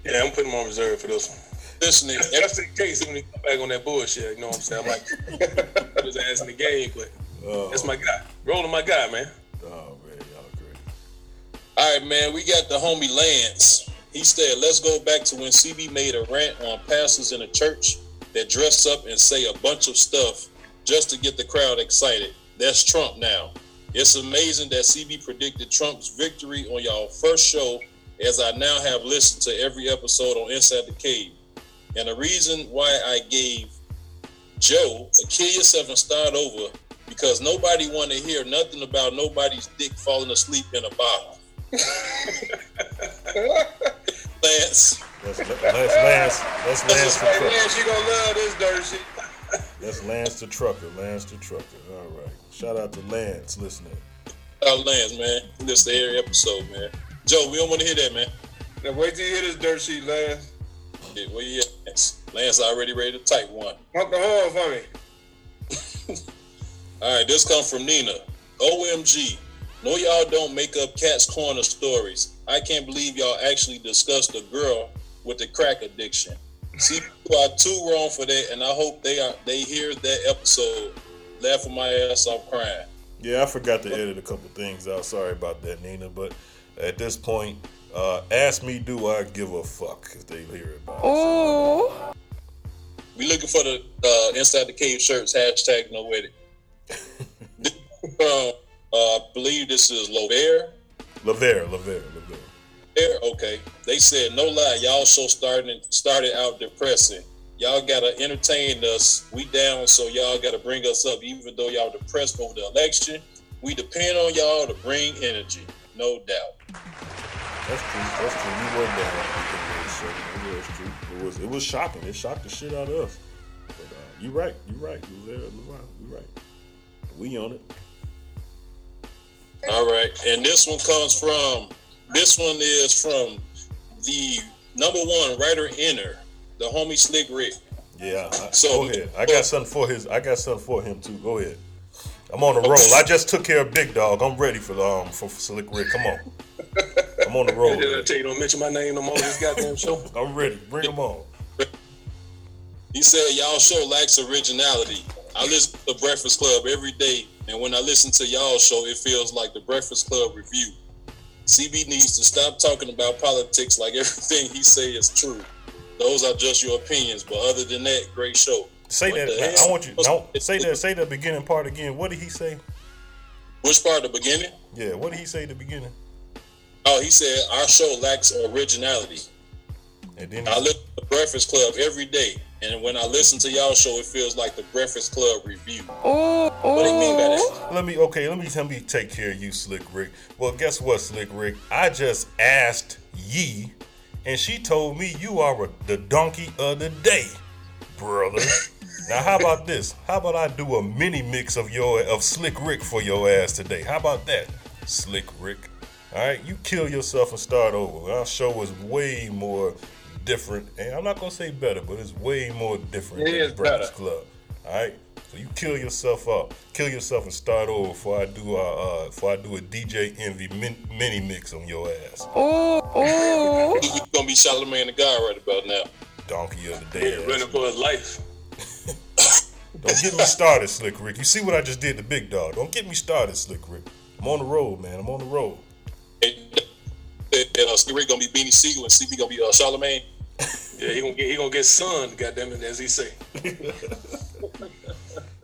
yeah, I'm gonna put him on reserve for this one. listening. Just in case when he come back on that bullshit, you know what I'm saying? I'm like (laughs) put his ass in the game, but Oh, that's my guy. Roland my guy, man. oh man, y'all crazy. All right, man, we got the homie Lance. He said, let's go back to when CB made a rant on pastors in a church that dress up and say a bunch of stuff just to get the crowd excited. That's Trump now. It's amazing that CB predicted Trump's victory on y'all first show, as I now have listened to every episode on Inside the Cave. And the reason why I gave Joe a kill yourself and start over because nobody want to hear nothing about nobody's dick falling asleep in a bottle. (laughs) Lance, That's, that's Lance. That's Lance Hey, trucker. man, she gonna love this dirt shit. That's Lance the trucker. Lance the trucker. All right. Shout out to Lance listening. uh, Lance, man, this the every episode, man. Joe, we don't want to hear that, man. Now wait till you hear this dirt sheet, Lance. Yeah, where you at, Lance? Lance already ready to type one. Pump the horn for me. (laughs) All right, this comes from Nina. OMG. No, y'all don't make up Cat's Corner stories. I can't believe y'all actually discussed a girl with the crack addiction. See, you are too wrong for that, and I hope they are they hear that episode, laughing my ass off crying. Yeah, I forgot to edit a couple things out. Sorry about that, Nina. But at this point, uh, ask me, do I give a fuck if they hear about it? Oh. We looking for the uh, inside the cave shirts hashtag no edit. (laughs) uh, uh, I believe this is Lovair. Lavere, Lavere, Lavere. There, okay. They said no lie, y'all so starting started out depressing. Y'all gotta entertain us. We down, so y'all gotta bring us up. Even though y'all depressed over the election, we depend on y'all to bring energy, no doubt. That's true. That's true. We were down. It was true. It was. It was shocking. It shocked the shit out of us. But uh, you right. You right. You there. You right. We on it. All right, and this one comes from. This one is from the number one writer inner, the homie Slick Rick. Yeah. I, So- go ahead. I got something for his. I got something for him too. Go ahead. I'm on the roll. I just took care of Big Dog. I'm ready for the um for, for Slick Rick. Come on. I'm on the roll. I tell you, don't mention my name no more. This goddamn show. (laughs) I'm ready. Bring him on. He said, "Y'all show lacks originality. I listen to Breakfast Club every day, and when I listen to y'all show, it feels like the Breakfast Club review. CB needs to stop talking about politics like (laughs) everything he say is true. Those are just your opinions, but other than that, great show. Say What that. I, want you. No, say that. Say the beginning part again. What did he say? Which part the beginning? Yeah. What did he say at the beginning? Oh, he said our show lacks originality. And then I listen to Breakfast Club every day, and when I listen to y'all show, it feels like the Breakfast Club review. Oh, What do you mean by that? Let me okay. Let me let me take care of you, Slick Rick. Well, guess what, Slick Rick? I just asked Yee, and she told me you are the donkey of the day, brother. (laughs) now, how about this? How about I do a mini mix of your of Slick Rick for your ass today? How about that, Slick Rick? All right, you kill yourself and start over. Our show is way more different, and I'm not gonna say better, but it's way more different It than Breakfast Club. All right, so you kill yourself up, kill yourself and start over before I do uh, uh before I do a DJ Envy min- mini mix on your ass. Oh, oh. (laughs) You gonna be Charlamagne the God right about now. Donkey of the day. Yeah, running for his life. (laughs) Don't get me started, Slick Rick. You see what I just did to Big Dog? Don't get me started, Slick Rick. I'm on the road, man. I'm on the road. And, and, uh, Slick Rick gonna be Beanie Sigel, and CB gonna be uh, Charlamagne. (laughs) Yeah, he gonna get he gonna get sunned, goddamn it, as he say. (laughs)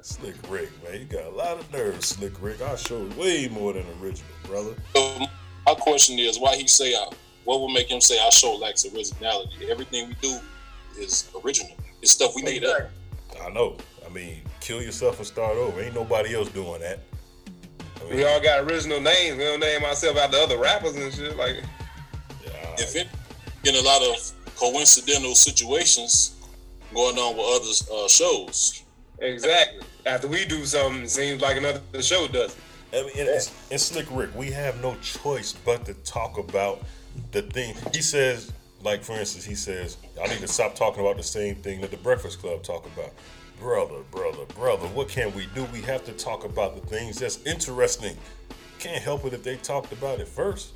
Slick Rick, man. You got a lot of nerve, Slick Rick. I show way more than original, brother. So my question is, why he say, uh, what would make him say our show lacks originality? Everything we do is original. It's stuff we made up. I know. I mean, kill yourself and start over. Ain't nobody else doing that. I mean, We all got original names. We don't name ourselves after other rappers and shit. Like, If it in a lot of coincidental situations going on with other uh, shows. exactly. After we do something, it seems like another show does. I mean, and, it's, and Slick Rick, we have no choice but to talk about the thing. He says, like for instance, he says, I need to stop talking about the same thing that the Breakfast Club talk about. Brother, brother, brother, what can we do? We have to talk about the things that's interesting. Can't help it if they talked about it first.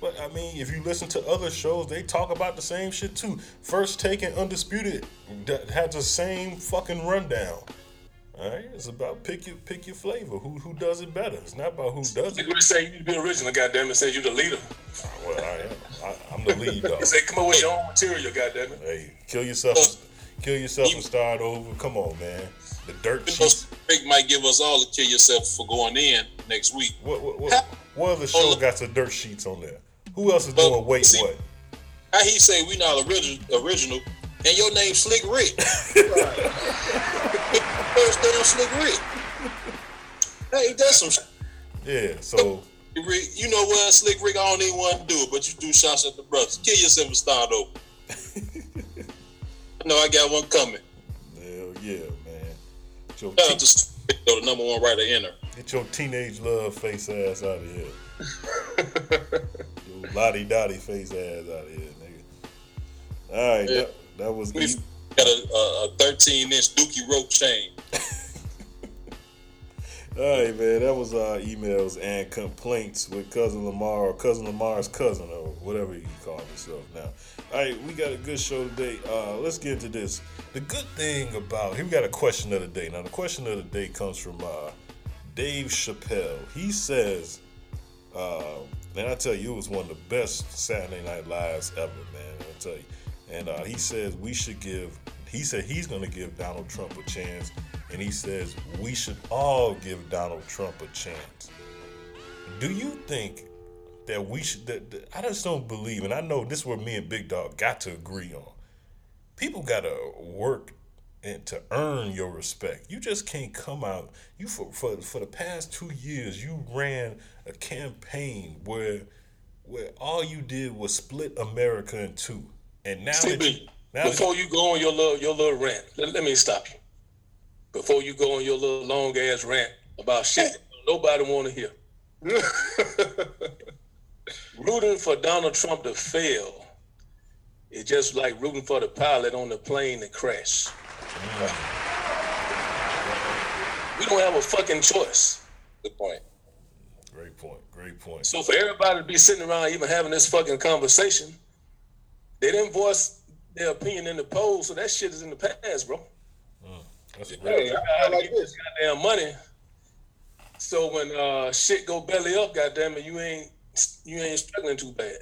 But I mean, if you listen to other shows, they talk about the same shit too. First Take and Undisputed had the same fucking rundown. All right, it's about pick your pick your flavor. Who who does it better? It's not about who does it. He say you be original, goddamn it, say you the leader. Well, I am. I, I'm the lead dog. Say come up with your own material, goddamn it. Hey, kill yourself. Kill yourself and start over. Come on, man. The dirt You sheets. Rick might give us all a kill yourself for going in next week. What what what, what other show got some dirt sheets on there? Who else is doing wait see- what? How he say we not original, original, and your name Slick Rick. (laughs) First name Slick Rick. Hey, that's some. Yeah. So Rick, you know what, Slick Rick? I don't even want to do it, but you do shots at the brothers. Kill yourself and start over. (laughs) I know I got one coming. hell yeah, man. Get your, Shout out to Slick Rick, though, the number one writer in her. get your teenage love face ass out of here. Lottie dottie face ass out of here, nigga. All right, that, that was We got a, a, a 13 inch Dookie rope chain. (laughs) All right, man. That was our emails and complaints with cousin Lamar or cousin Lamar's cousin or whatever you call himself now. All right, we got a good show today. Uh, let's get into this. The good thing about here we got a question of the day. Now the question of the day comes from uh, Dave Chappelle. He says, uh, and I tell you, it was one of the best Saturday Night Lives ever, man. I tell you. And uh, he says we should give. He said he's going to give Donald Trump a chance, and he says we should all give Donald Trump a chance. Do you think that we should? That, that- I just don't believe, and I know this is where me and Big Dog got to agree on. People got to work and to earn your respect. You just can't come out. You for for for the past two years, you ran a campaign where where all you did was split America in two, and now that you, CB, now that- before you go on your little your little rant, let, let me stop you. Before you go on your little long ass rant about shit nobody want to hear. (laughs) rooting for Donald Trump to fail is just like rooting for the pilot on the plane to crash. Mm. We don't have a fucking choice. Good point. Great point. So for everybody to be sitting around even having this fucking conversation, they didn't voice their opinion in the polls, so that shit is in the past, bro. That's a You great. gotta get this goddamn money. So when uh, shit go belly up, goddamn it, you ain't you ain't struggling too bad.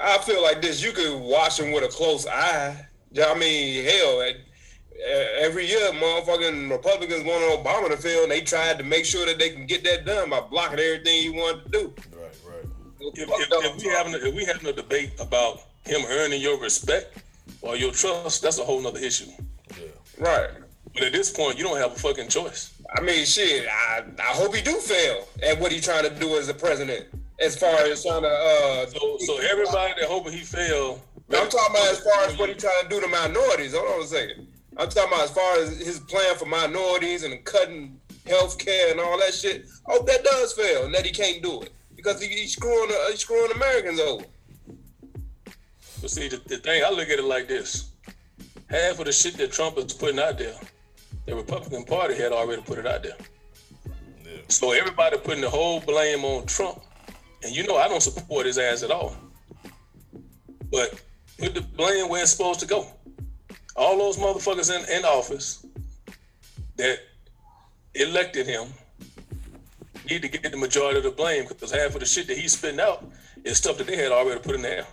I feel like this. You could watch him with a close eye. I mean, hell, at, every year, motherfucking Republicans wanted Obama to fail, and they tried to make sure that they can get that done by blocking everything he wanted to do. Right, right. If, if, if we having a, if we having a debate about him earning your respect or your trust, that's a whole nother issue. Yeah. Right. But at this point, you don't have a fucking choice. I mean, shit. I, I hope he do fail at what he trying to do as a president. As far as trying to, uh, So so everybody that hoping he fail, I'm talking about as far as what he trying to do to minorities. Hold on a second. I'm talking about as far as his plan for minorities and cutting health care and all that shit. I hope that does fail and that he can't do it because he, he's screwing uh, he's screwing Americans over. But see, the, the thing I look at it like this: half of the shit that Trump is putting out there, the Republican Party had already put it out there. So everybody putting the whole blame on Trump, and you know I don't support his ass at all. But put the blame where it's supposed to go. All those motherfuckers in, in office that elected him need to get the majority of the blame because half of the shit that he's spitting out is stuff that they had already put in there.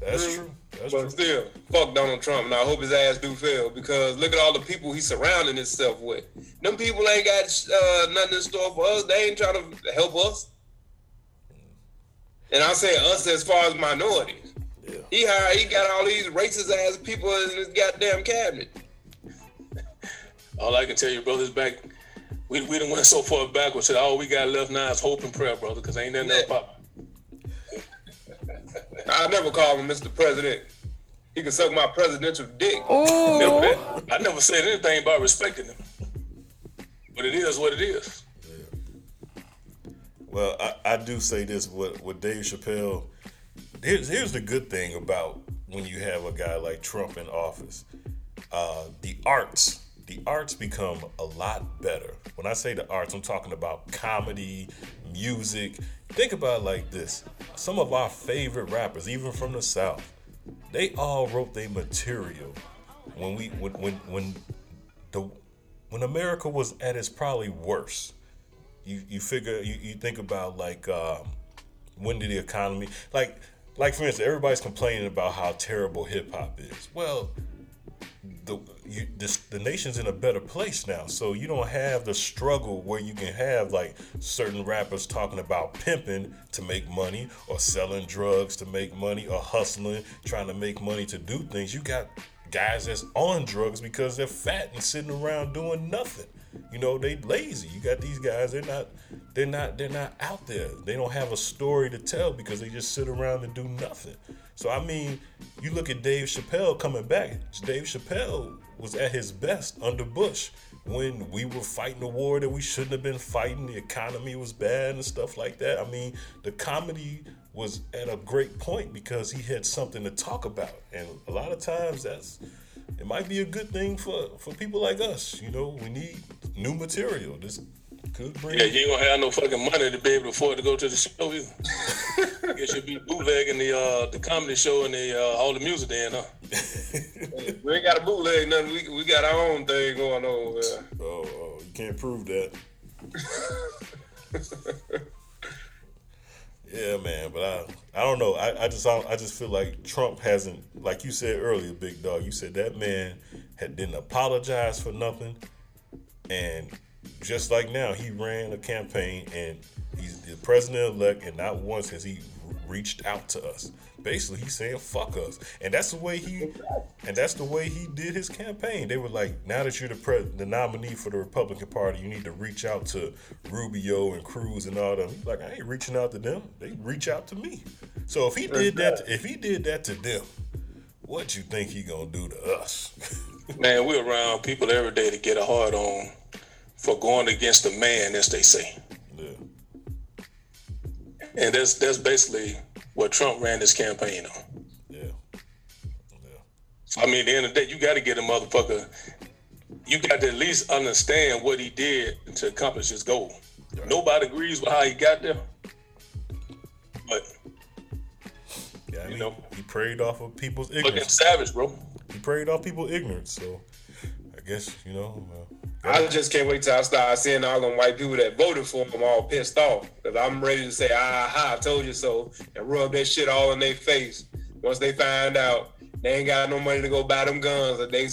That's true. That's but true. still, fuck Donald Trump, and I hope his ass do fail because look at all the people he's surrounding himself with. Them people ain't got uh, nothing in store for us. They ain't trying to help us. And I say us as far as minorities. He hired, he got all these racist ass people in his goddamn cabinet. All I can tell you, brothers, back we we done went so far backwards that all we got left now is hope and prayer, brother, because ain't nothing else popping. I never call him Mr. President. He can suck my presidential dick. Never- I never said anything about respecting him. But it is what it is. Well, I, I do say this with, with Dave Chappelle. Here's, here's the good thing about when you have a guy like Trump in office. Uh, the arts, the arts become a lot better. When I say the arts, I'm talking about comedy, music. Think about like this: some of our favorite rappers, even from the South, they all wrote their material when we when when when the when America was at its probably worst you you figure you, you think about like um, when did the economy like like for instance everybody's complaining about how terrible hip hop is. Well, the you, this, the nation's in a better place now, so you don't have the struggle where you can have like certain rappers talking about pimping to make money or selling drugs to make money or hustling trying to make money to do things. You got guys that's on drugs because they're fat and sitting around doing nothing. You know, they lazy. You got these guys, they're not they're not they're not out there. They don't have a story to tell because they just sit around and do nothing. So I mean, you look at Dave Chappelle coming back. Dave Chappelle was at his best under Bush when we were fighting a war that we shouldn't have been fighting. The economy was bad and stuff like that. I mean, the comedy was at a great point because he had something to talk about. And a lot of times that's it might be a good thing for for people like us. You know, we need new material. This Could bring. Yeah, you ain't gonna have no fucking money to be able to afford to go to the show either. (laughs) Guess you'll be bootlegging the uh, the comedy show and the uh, all the music then, huh? (laughs) We ain't got a bootleg nothing. We, we got our own thing going on over there. Oh, oh, you can't prove that. (laughs) yeah, man, but I I don't know. I, I just I, I just feel like Trump hasn't, like you said earlier, big dog. You said that man had didn't apologize for nothing, and just like now, he ran a campaign and he's the president elect, and not once has he reached out to us. Basically, he's saying "fuck us," and that's the way he, and that's the way he did his campaign. They were like, "Now that you're the pre- the nominee for the Republican Party, you need to reach out to Rubio and Cruz and all them." He's like, "I ain't reaching out to them. They reach out to me." So if he did that, if he did that to them, what you think he gonna do to us? (laughs) Man, we're around people every day to get a hard on for going against the man, as they say. Yeah. And that's that's basically what Trump ran his campaign on. Yeah. So I mean, at the end of the day, you got to get a motherfucker. You got to at least understand what he did to accomplish his goal. Nobody agrees with how he got there, but Yeah, I mean, know. he preyed off of people's fucking ignorance. savage, bro. He preyed off people's ignorance. So I guess you know. Uh, I just can't wait till I start seeing all them white people that voted for him all pissed off. Because I'm ready to say, ah, ha, I told you so, and rub that shit all in their face. Once they find out they ain't got no money to go buy them guns that they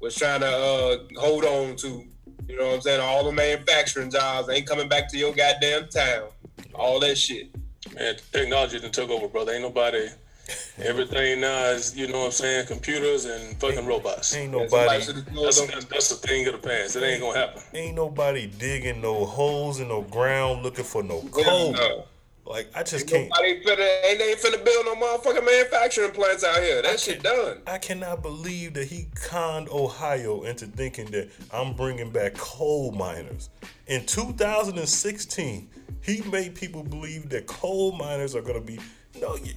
was trying to uh, hold on to. You know what I'm saying? All the manufacturing jobs ain't coming back to your goddamn town. All that shit. Man, technology done took over, brother. Ain't nobody. (laughs) Everything now is, you know what I'm saying, computers and fucking robots. Ain't nobody, That's, that's, that's the thing of the past. It ain't gonna happen. ain't nobody digging no holes in no ground looking for no coal. no. Like I just can't. Nobody finna, ain't they finna build no motherfucking manufacturing plants out here. That shit done. I cannot believe that he conned Ohio into thinking that I'm bringing back coal miners. In 2016, he made people believe that coal miners are gonna be no, you,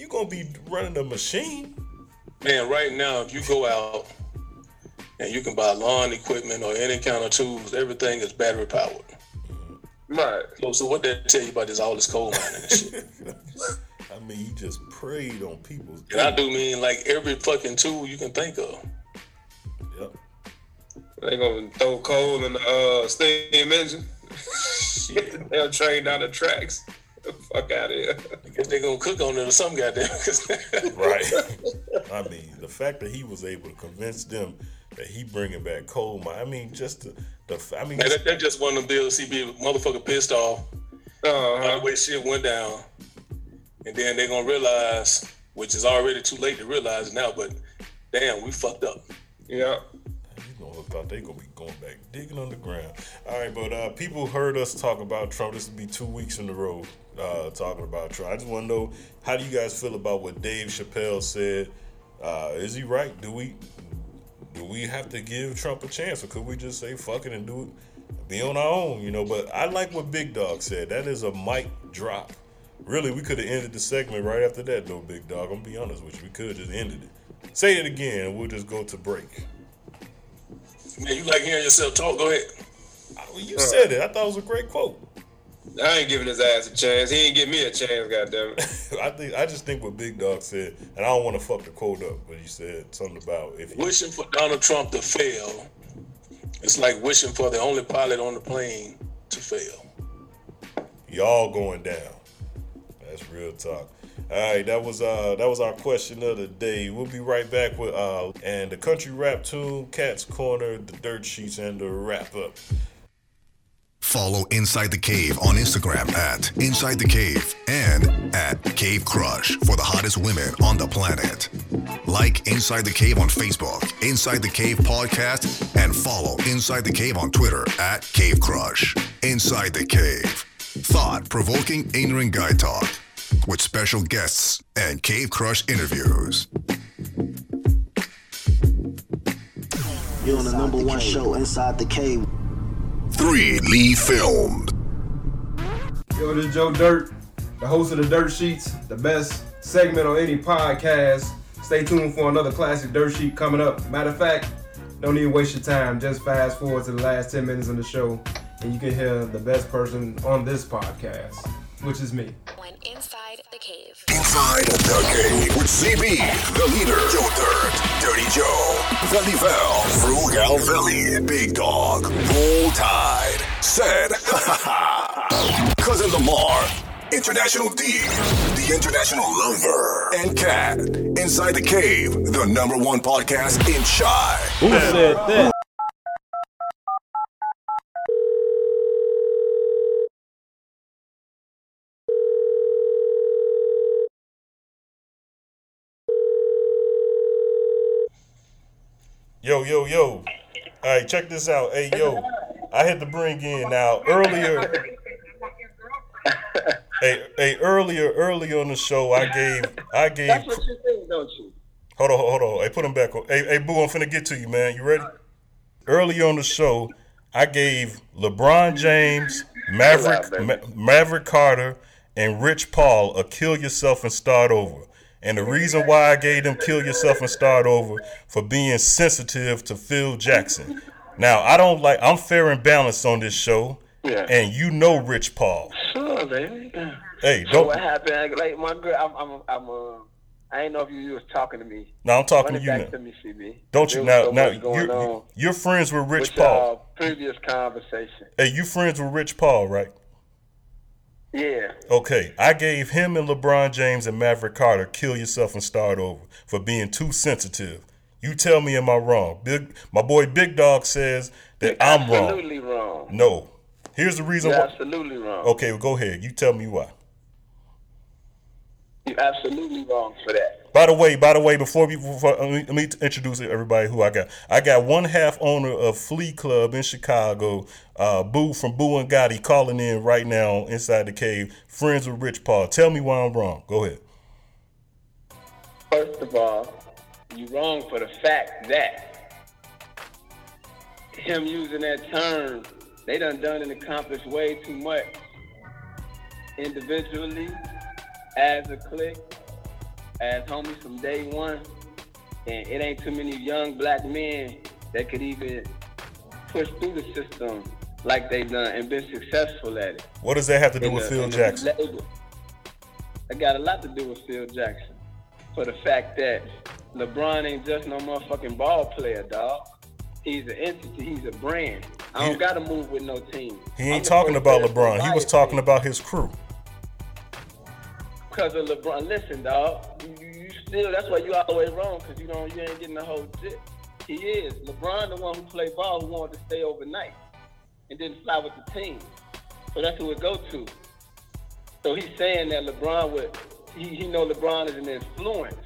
you- you gonna be running a machine. Man, right now, if you go out and you can buy lawn equipment or any kind of tools, everything is battery powered. Right. So, so what that tell you about this all this coal mining and shit? (laughs) I mean, he just preyed on people's. And I do mean like every fucking tool you can think of. Yep. They gonna throw coal in the uh, steam engine. Shit. (laughs) They'll train down the tracks. The fuck out of here. I guess they gonna cook on it or something, goddamn. (laughs) Right. I mean, the fact that he was able to convince them that he bringing back coal mine. I mean, just the, the I mean, Man, that, that just one of them deals. He be motherfucker pissed off Uh-huh. by the way shit went down, and then they're gonna realize, which is already too late to realize now. But damn, we fucked up. Yeah. Thought they gonna be going back digging on the ground. All right, but uh, people heard us talk about Trump. This will be two weeks in a row uh, talking about Trump. I just want to know how do you guys feel about what Dave Chappelle said? Uh, is he right? Do we do we have to give Trump a chance, or could we just say fuck it and do it, be on our own? You know. But I like what Big Dog said. That is a mic drop. Really, we could have ended the segment right after that, though, Big Dog. I'm gonna be honest with you. We could have just ended it. Say it again, and we'll just go to break. Man, you like hearing yourself talk? Go ahead. Uh, well, you said it. I thought it was a great quote. I ain't giving his ass a chance. He ain't give me a chance, goddamn it. (laughs) I think I just think what Big Dog said, and I don't want to fuck the quote up, but he said something about if he, Wishing for Donald Trump to fail, it's like wishing for the only pilot on the plane to fail. y'all going down. That's real talk. All right, that was uh that was our question of the day. We'll be right back with uh and the country rap tune, Cat's Corner, the Dirt Sheets, and the wrap up. Follow Inside the Cave on Instagram at Inside the Cave and at Cave Crush for the hottest women on the planet. Like Inside the Cave on Facebook, Inside the Cave Podcast, and follow Inside the Cave on Twitter at Cave Crush. Inside the Cave. Thought provoking ignorant guy talk with special guests and Cave Crush interviews. You're on the number one show inside the cave. Three Lee Filmed. Yo, this is Joe Dirt, the host of the Dirt Sheets, the best segment on any podcast. Stay tuned for another classic Dirt Sheet coming up. Matter of fact, don't even waste your time. Just fast forward to the last 10 minutes of the show. and you can hear the best person on this podcast, which is me. When inside the cave. Inside the Cave with CB, the leader, Joe Dirt, Dirty Joe, Velivel, Frugal Veli, Big Dog, Bull Tide, Said, ha (laughs) ha Cousin Lamar, International D, the International Lover, and Cat. Inside the Cave, the number one podcast in Chi. Who said that? Yo, yo, yo. All right, check this out. Hey, yo, I had to bring in now earlier. hey, hey, earlier, earlier on the show, I gave, I gave. That's what you think, don't you? Hold on, hold on. Hey, put him back on. Hey, hey, Boo, I'm finna get to you, man. You ready? Earlier on the show, I gave LeBron James, Maverick, Ma- Maverick Carter, and Rich Paul a kill yourself and start over. And the reason why I gave them kill yourself and start over for being sensitive to Phil Jackson. Now, I don't like, I'm fair and balanced on this show. Yeah. And you know Rich Paul. Sure, baby. Hey, don't. So what happened? Like my girl, I'm, I'm, I'm. Uh, I didn't know if you, you was talking to me. No, I'm talking Run to you now. to me, CB. Don't you now? so Now you're, you're friends with Rich with Paul. y'all previous conversation. Hey, you friends with Rich Paul, right? Yeah. Okay, I gave him and LeBron James and Maverick Carter kill yourself and start over for being too sensitive. You tell me, am I wrong? Big, my boy Big Dog says that I'm wrong. Absolutely wrong. No. Here's the reason You're why. absolutely wrong. Okay, well, go ahead. You tell me why. You're absolutely wrong for that. By the way, by the way, before we before, let, me, let me introduce everybody who I got. I got one half owner of Flea Club in Chicago, uh, Boo from Boo and Gotti, calling in right now inside the cave. Friends with Rich Paul. Tell me why I'm wrong. Go ahead. First of all, you're wrong for the fact that him using that term, they done done and accomplished way too much individually, as a clique, as homies from day one. And it ain't too many young black men that could even push through the system like they done and been successful at it. What does that have to do In with uh, the- Phil Jackson? It got a lot to do with Phil Jackson. For the fact that LeBron ain't just no motherfucking ball player, dog. He's an entity. He's a brand. I don't He- gotta move with no team. He ain't talking about LeBron. He was talking about his crew. Because of LeBron. Listen, dog. You, you, still. That's why you always wrong because you don't. You ain't getting the whole shit. He is LeBron, the one who played ball, who wanted to stay overnight and didn't fly with the team. So that's who it go to. So he's saying that LeBron would. He, he know LeBron is an influence.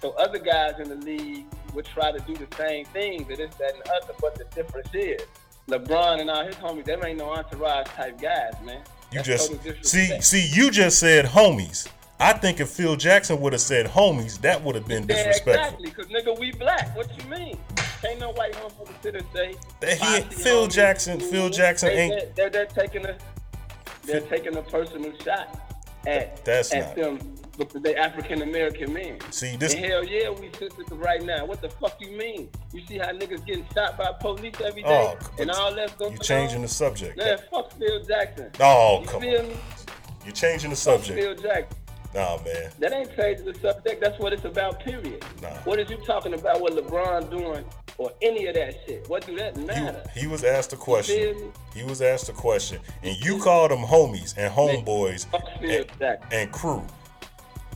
So other guys in the league would try to do the same thing and this, that, and the other. But the difference is, LeBron and all his homies, them ain't no entourage type guys, man. You That's just see, see, you just said homies. I think if Phil Jackson would have said homies, that would have been Yeah, disrespectful. exactly. Cause nigga, we black. What you mean? Ain't no white motherfucker sit and say. That he- Phil homies, Jackson- cool." Phil Jackson They- ain't- They're, they're taking a. They're taking a personal shot at That's at not- them because they African American men. See, this- And hell yeah, we sensitive right now. What the fuck you mean? You see how niggas getting shot by police every day Oh, and all that's going You changing the subject. Man, fuck Phil Jackson. Oh, you come feel on. me? You changing the Fuck subject. Phil Jackson. Nah, man. That ain't changing the subject. That's what it's about, period. Nah. What is you talking about what LeBron doing or any of that shit? What do that matter? He was asked a question. He was asked a question, and you called them homies and homeboys and, and crew.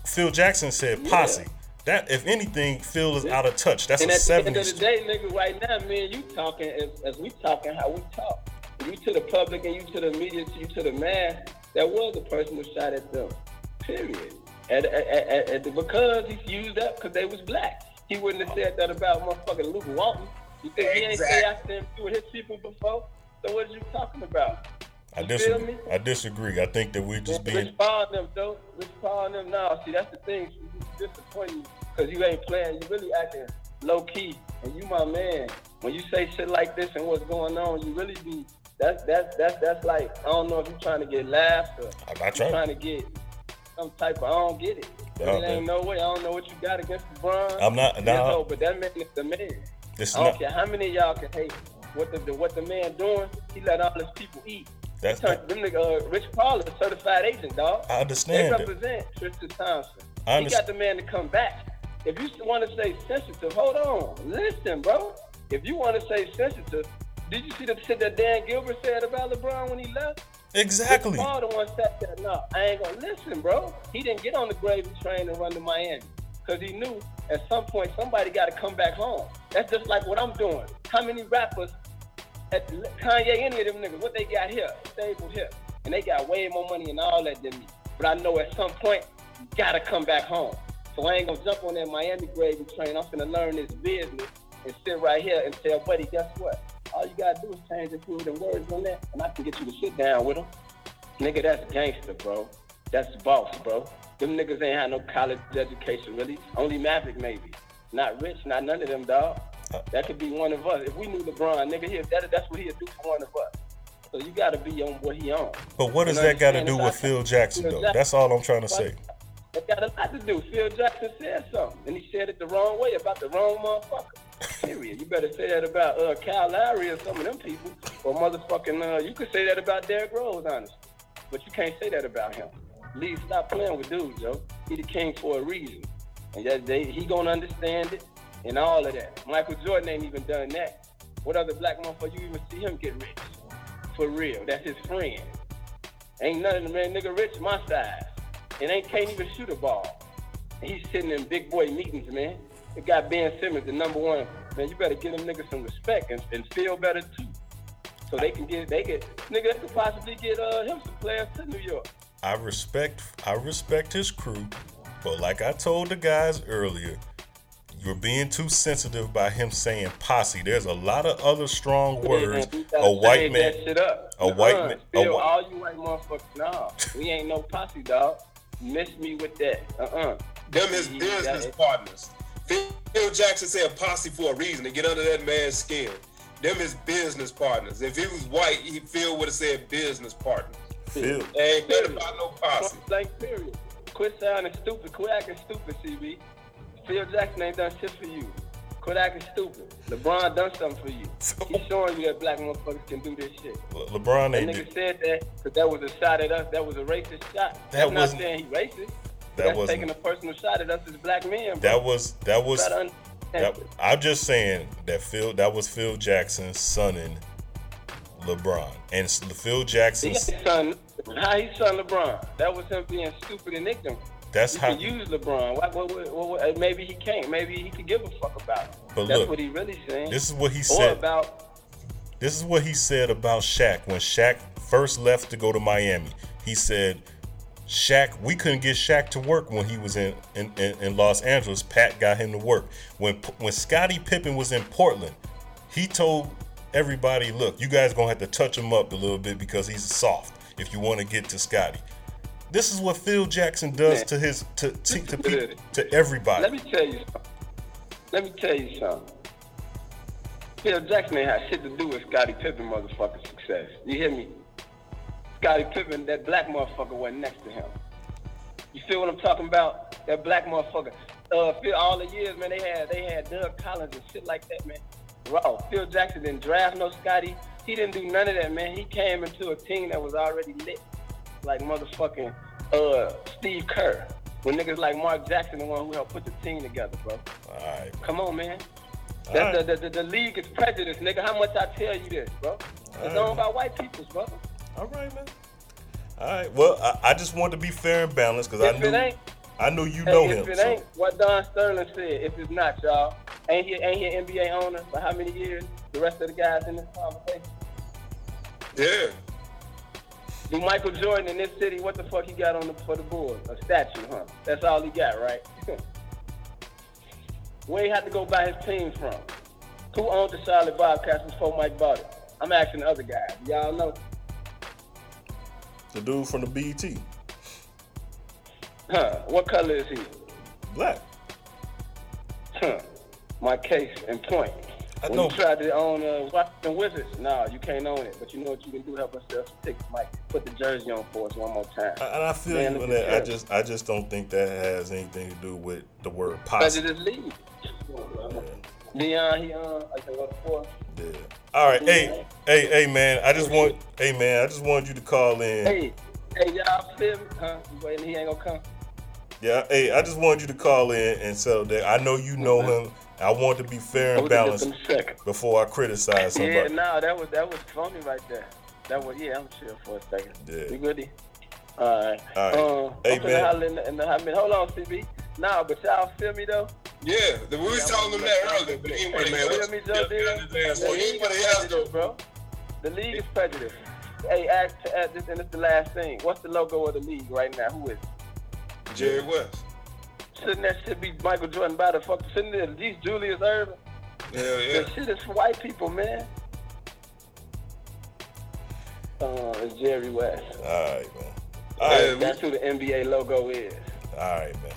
Phil Jackson said posse. That, if anything, Phil is out of touch. That's and a at the end of '70s. the day, nigga, right now, man, you talking as, as we talking how we talk. You to the public and you to the media, to you to the mass. That was a person who shot at them. Period. And, and, and, and because he's used up because they was black. He wouldn't have said that about motherfucking Luke Walton. You think he ain't say I stand with his people before? So what are you talking about? I You feel disagree. I disagree. I think that we're just being. Rich Paul and them, though. And them, now. See, that's the thing. It's disappointing because you ain't playing. You really acting low key. And you, my man, when you say shit like this and what's going on, you really be. That's that's that's that's like I don't know if you're trying to get laughs or I'm not trying. trying to get some type of. I don't get it. It ain't no way. I don't know what you got against LeBron. I'm not- nah. no, but that man is the man. It's I don't not- care how many of y'all can hate what the, the what the man doing, he let all his people eat. That's Turn, them nigga, uh, Rich Paul is a certified agent, dog. I understand They that. represent Tristan Thompson. I he got the man to come back. If you want to say sensitive, hold on. Listen, bro. If you want to say sensitive, did you see the shit that Dan Gilbert said about LeBron when he left? Exactly. Rich Paul the one. No, I ain't gonna listen, bro. He didn't get on the gravy train and run to Miami because he knew at some point somebody got to come back home. That's just like what I'm doing. How many rappers, at Kanye, any of them niggas, what they got here, stable here, and they got way more money and all that than me. But I know at some point you gotta come back home. So I ain't gonna jump on that Miami gravy train. I'm gonna learn this business and sit right here and tell buddy, guess what? All you gotta do is change a few of them words on that, and I can get you to sit down with them. Nigga, that's gangster, bro. That's boss, bro. Them niggas ain't had no college education, really. Only Maverick, maybe. Not Rich, not none of them, dog. That could be one of us. If we knew LeBron, nigga, he, that, that's what he'd do for one of us. So you gotta be on what he on. But what does You that got to do with Phil Jackson, Phil though? Jackson- That's all I'm trying to say. It got a lot to do. Phil Jackson said something, and he said it the wrong way about the wrong motherfucker. Period. You better say that about uh, Kyle Lowry or some of them people, or motherfucking. Uh, you could say that about Derrick Rose, honestly, but you can't say that about him. Lee, stop playing with dudes, yo. He the king for a reason, and that they, he gonna understand it and all of that. Michael Jordan ain't even done that. What other black motherfucker you even see him get rich? For real, that's his friend. Ain't none of man, nigga rich my size. And ain't can't even shoot a ball. He's sitting in big boy meetings, man. They got Ben Simmons, the number one. Man, you better give them niggas some respect and, and feel better too. So they can get they get nigga they could possibly get uh him some players to New York. I respect I respect his crew, but like I told the guys earlier, you're being too sensitive by him saying posse. There's a lot of other strong words. We A white man, that shit up. a white Uh-uh. man, a Still, whi- all you white motherfuckers, nah. we ain't no posse, dog. Miss me with that. Uh-uh. Them his business partners. Phil Jackson said posse for a reason to get under that man's skin. Them his business partners. If he was white, he Phil would have said business partners. Phil. Ain't nothing about no posse. Blank period. Quit sounding stupid. Quit acting stupid, CB. Phil Jackson ain't done shit for you. Quit acting stupid. LeBron done something for you. He's showing you that black motherfuckers can do this shit. Le- LeBron That ain't nigga do- said that because that was a shot at us. That was a racist shot. That That's wasn't- saying he racist. That wasn't- taking a personal shot at us as black men. Bro. That was that was. Try to understand That. I'm just saying that Phil that was Phil Jackson sonning LeBron and Phil He Jackson. son, how he son LeBron. That was him being stupid and ignorant. That's you how. can use LeBron. What, what, what, maybe he can't. Maybe he could give a fuck about it. But That's look, what he really saying. this is what he or said. about This is what he said about Shaq when Shaq first left to go to Miami. He said, Shaq, we couldn't get Shaq to work when he was in, in, in, Los Angeles. Pat got him to work. When when Scottie Pippen was in Portland, he told everybody, look, you guys gonna have to touch him up a little bit because he's soft if you want to get to Scottie. This is what Phil Jackson does Man. to his to to, to, people, to everybody. Let me tell you something. Let me tell you something. Phil Jackson ain't had shit to do with Scottie Pippen motherfucking success. You hear me? Scottie Pippen, that black motherfucker wasn't next to him. You feel what I'm talking about? That black motherfucker. Uh, Phil, all the years, man, they had they had Doug Collins and shit like that, man. Bro, Phil Jackson didn't draft no Scottie. He didn't do none of that, man. He came into a team that was already lit, like motherfucking uh, Steve Kerr. When niggas like Mark Jackson, the one who helped put the team together, bro. All right. Come on, man. That, right. the, the, the, the league is prejudiced, nigga. How much I tell you this, bro? It's All owned by white peoples, brother. All right, man. All right. Well, I, I just wanted to be fair and balanced because I If knew I knew you Hey, know if him. it so- ain't what Don Sterling said, if it's not, y'all, ain't he ain't he an NBA owner for how many years? The rest of the guys in this conversation. Yeah. Do Michael Jordan in this city, what the fuck he got on the for the board? A statue, huh? That's all he got, right? (laughs) Where he had to go buy his team from? Who owned the Charlotte Bobcats before Mike bought it? I'm asking the other guys. Y'all know? The dude from the BET. Huh? What color is he? Black. Huh? My case in point. I when know. you tried to own uh, Washington Wizards, no, you can't own it. But you know what you can do? Help us some tickets, Mike. Put the jersey on for us one more time. And I feel Man, you on that. I just I just don't think that has anything to do with the word posse. Prejudice league. Leon, he uh, I said what for? Yeah. All right, hey, hey, hey, man. I just want, hey, man. I just wanted you to call in. Hey, hey, y'all feel me? Huh? You waiting? He ain't gonna come. Yeah, hey, I just wanted you to call in and settle that. I know you know him. I want to be fair and Hold it just balanced before I criticize somebody. (laughs) Yeah, somebody. no, that was that was phony right there. That was yeah. I'm chill for a second. Yeah. You goody? All right. All right. Um, Hey, I'm finna man. holler in the, in the, I mean, hold on, CB. Nah, but y'all feel me though? Yeah, we was telling them that earlier, but he ain't Hey, man, feel me, Joe Dill? Yeah, he ain't got prejudice, bro. The league is prejudiced. Hey, ask, ask this, and it's the last thing. What's the logo of the league right now? Who is it? Jerry West. Shouldn't that shit be Michael Jordan by the fuck? Shouldn't it at least Julius Erving? Hell yeah. The shit is for white people, man. Uh, it's Jerry West. All right, man. All right, that's who the NBA logo is. All right, man.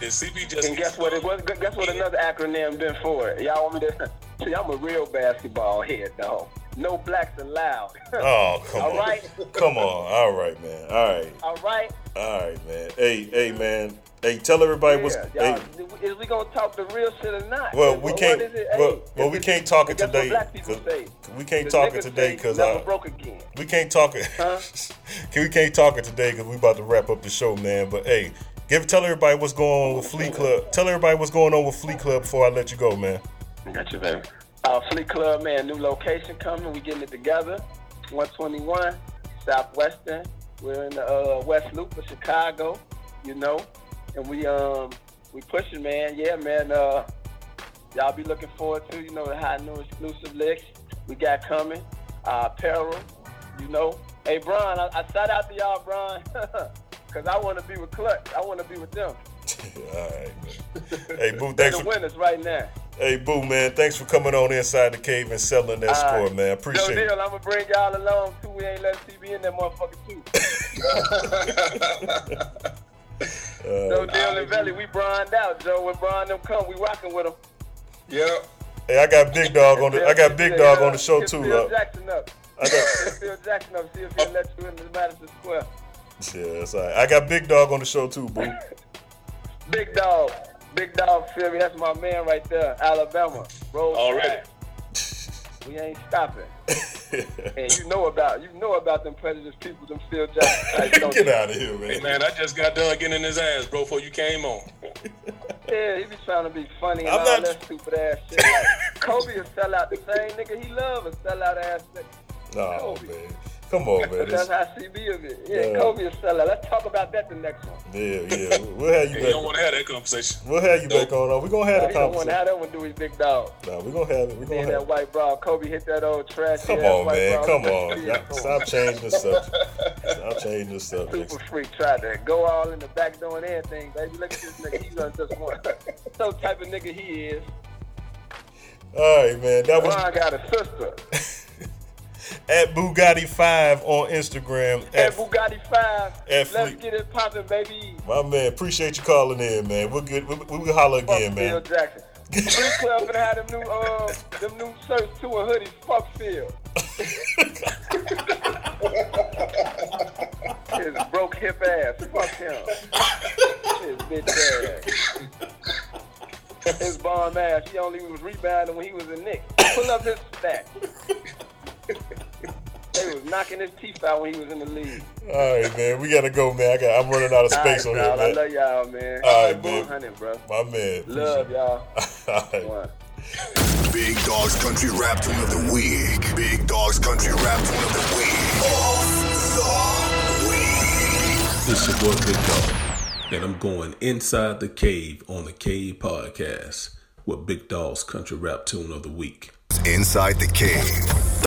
And CB just And guess what? It was. Guess what? Another acronym been for it. Y'all want me to? (laughs) See, I'm a real basketball head, dog. No blacks allowed. (laughs) Oh, come All on. right. Come on. All right, man. All right. All right. All right, man. Hey, hey, man. Hey, tell everybody what's. Yeah, Hey, is we gonna talk the real shit or not? well, we what can't. is it? Well, Hey, well, we can't talk it today. black people 'cause say? We can't talk it today because never uh, broke again. we can't talk it. Can (laughs) we can't talk it today because we about to wrap up the show, man. But hey, give tell everybody what's going on with Fleet Club. Tell everybody what's going on with Fleet Club before I let you go, man. Got you, baby. Our Fleet Club, man, new location coming. We getting it together. 121 Southwestern. We're in the uh, West Loop of Chicago, you know, and we um we pushing, man. Yeah, man. Uh, y'all be looking forward to, you know, the hot new exclusive licks we got coming. Uh, apparel, you know. Hey, Brian, I, I shout out to y'all, Brian, because (laughs) I want to be with Clutch. I want to be with them. (laughs) All right, man. (laughs) Hey, Boo, They're thanks the for. winners right now. Hey, Boo, man, thanks for coming on inside the cave and selling that All score, right. man. No Appreciate it. No deal. it. I'm gonna bring y'all along too. We ain't letting CB in that motherfucker too. (laughs) (laughs) no Uh, deal in Valley. We broned out, Joe. When Bron them come, we rocking with them. Yep. Hey, I got Big Dog on the. I got Big Dog on the show too. Phil Uh, Jackson up. I got. (laughs) Phil Jackson up. See if he'll let you in the Madison Square. Yeah, that's all right. I got Big Dog on the show too, Boo. Big dog. Big dog, feel me? That's my man right there, Alabama. Roll Already. Tide. We ain't stopping. (laughs) and you know about you know about them prejudiced people, them Phil Jackson. types, don't Get you? out of here, man. Hey man, I just got done getting in his ass, bro, before you came on. (laughs) Yeah, he be trying to be funny and I'm all not- that stupid ass shit. Like, (laughs) Kobe will sell out the same nigga he love and sell out ass nigga. No, man. Come on, man. That's This- how CB of it. Yeah, Yeah. Kobe will sell out. Let's talk about that the next one. Yeah, yeah. We'll have you Hey, you don't want to have that conversation. We'll have you back on. We're gonna have He the don't want to have that one do his big dog. No, we're gonna have it. We're gonna have that white bra. Kobe hit that old trash. Come on, man. bra. Come on. Stop changing the subject. (laughs) Stop changing the subject. Super freak tried to go all in the back doing everything, baby. Look at this nigga. He done just one. (laughs) so type of nigga he is. All right, man. That was Ron got a sister. (laughs) at Bugatti Five on Instagram. At At, Bugatti 5. at Let's Fleet. get it popping, baby. my man, appreciate you calling in, man. We'll get. We'll, we'll holler again, Fuck Phil man. Jackson. Fleet Club finna have them new, uh, them new shirts too and hoodies. Fuck Phil. (laughs) His broke hip ass. Fuck him. His bitch ass. His bomb ass. He only was rebounding when he was a Knick. Pull up his stats. They was knocking his teeth out when he was in the league. All right, man. We gotta go, man. I got. I'm running out of space All on right, here, dawg, I man. love y'all, man. All right, man. hunting, bro. My man. Love y'all. (laughs) All right. One. Big Dogs Country Rap Tune of the Week. Big Dogs Country Rap Tune of the Week. Of the Week. It's your boy Big Dog, and I'm going inside the cave on the Cave Podcast with Big Dog's Country Rap Tune of the Week. Inside the Cave.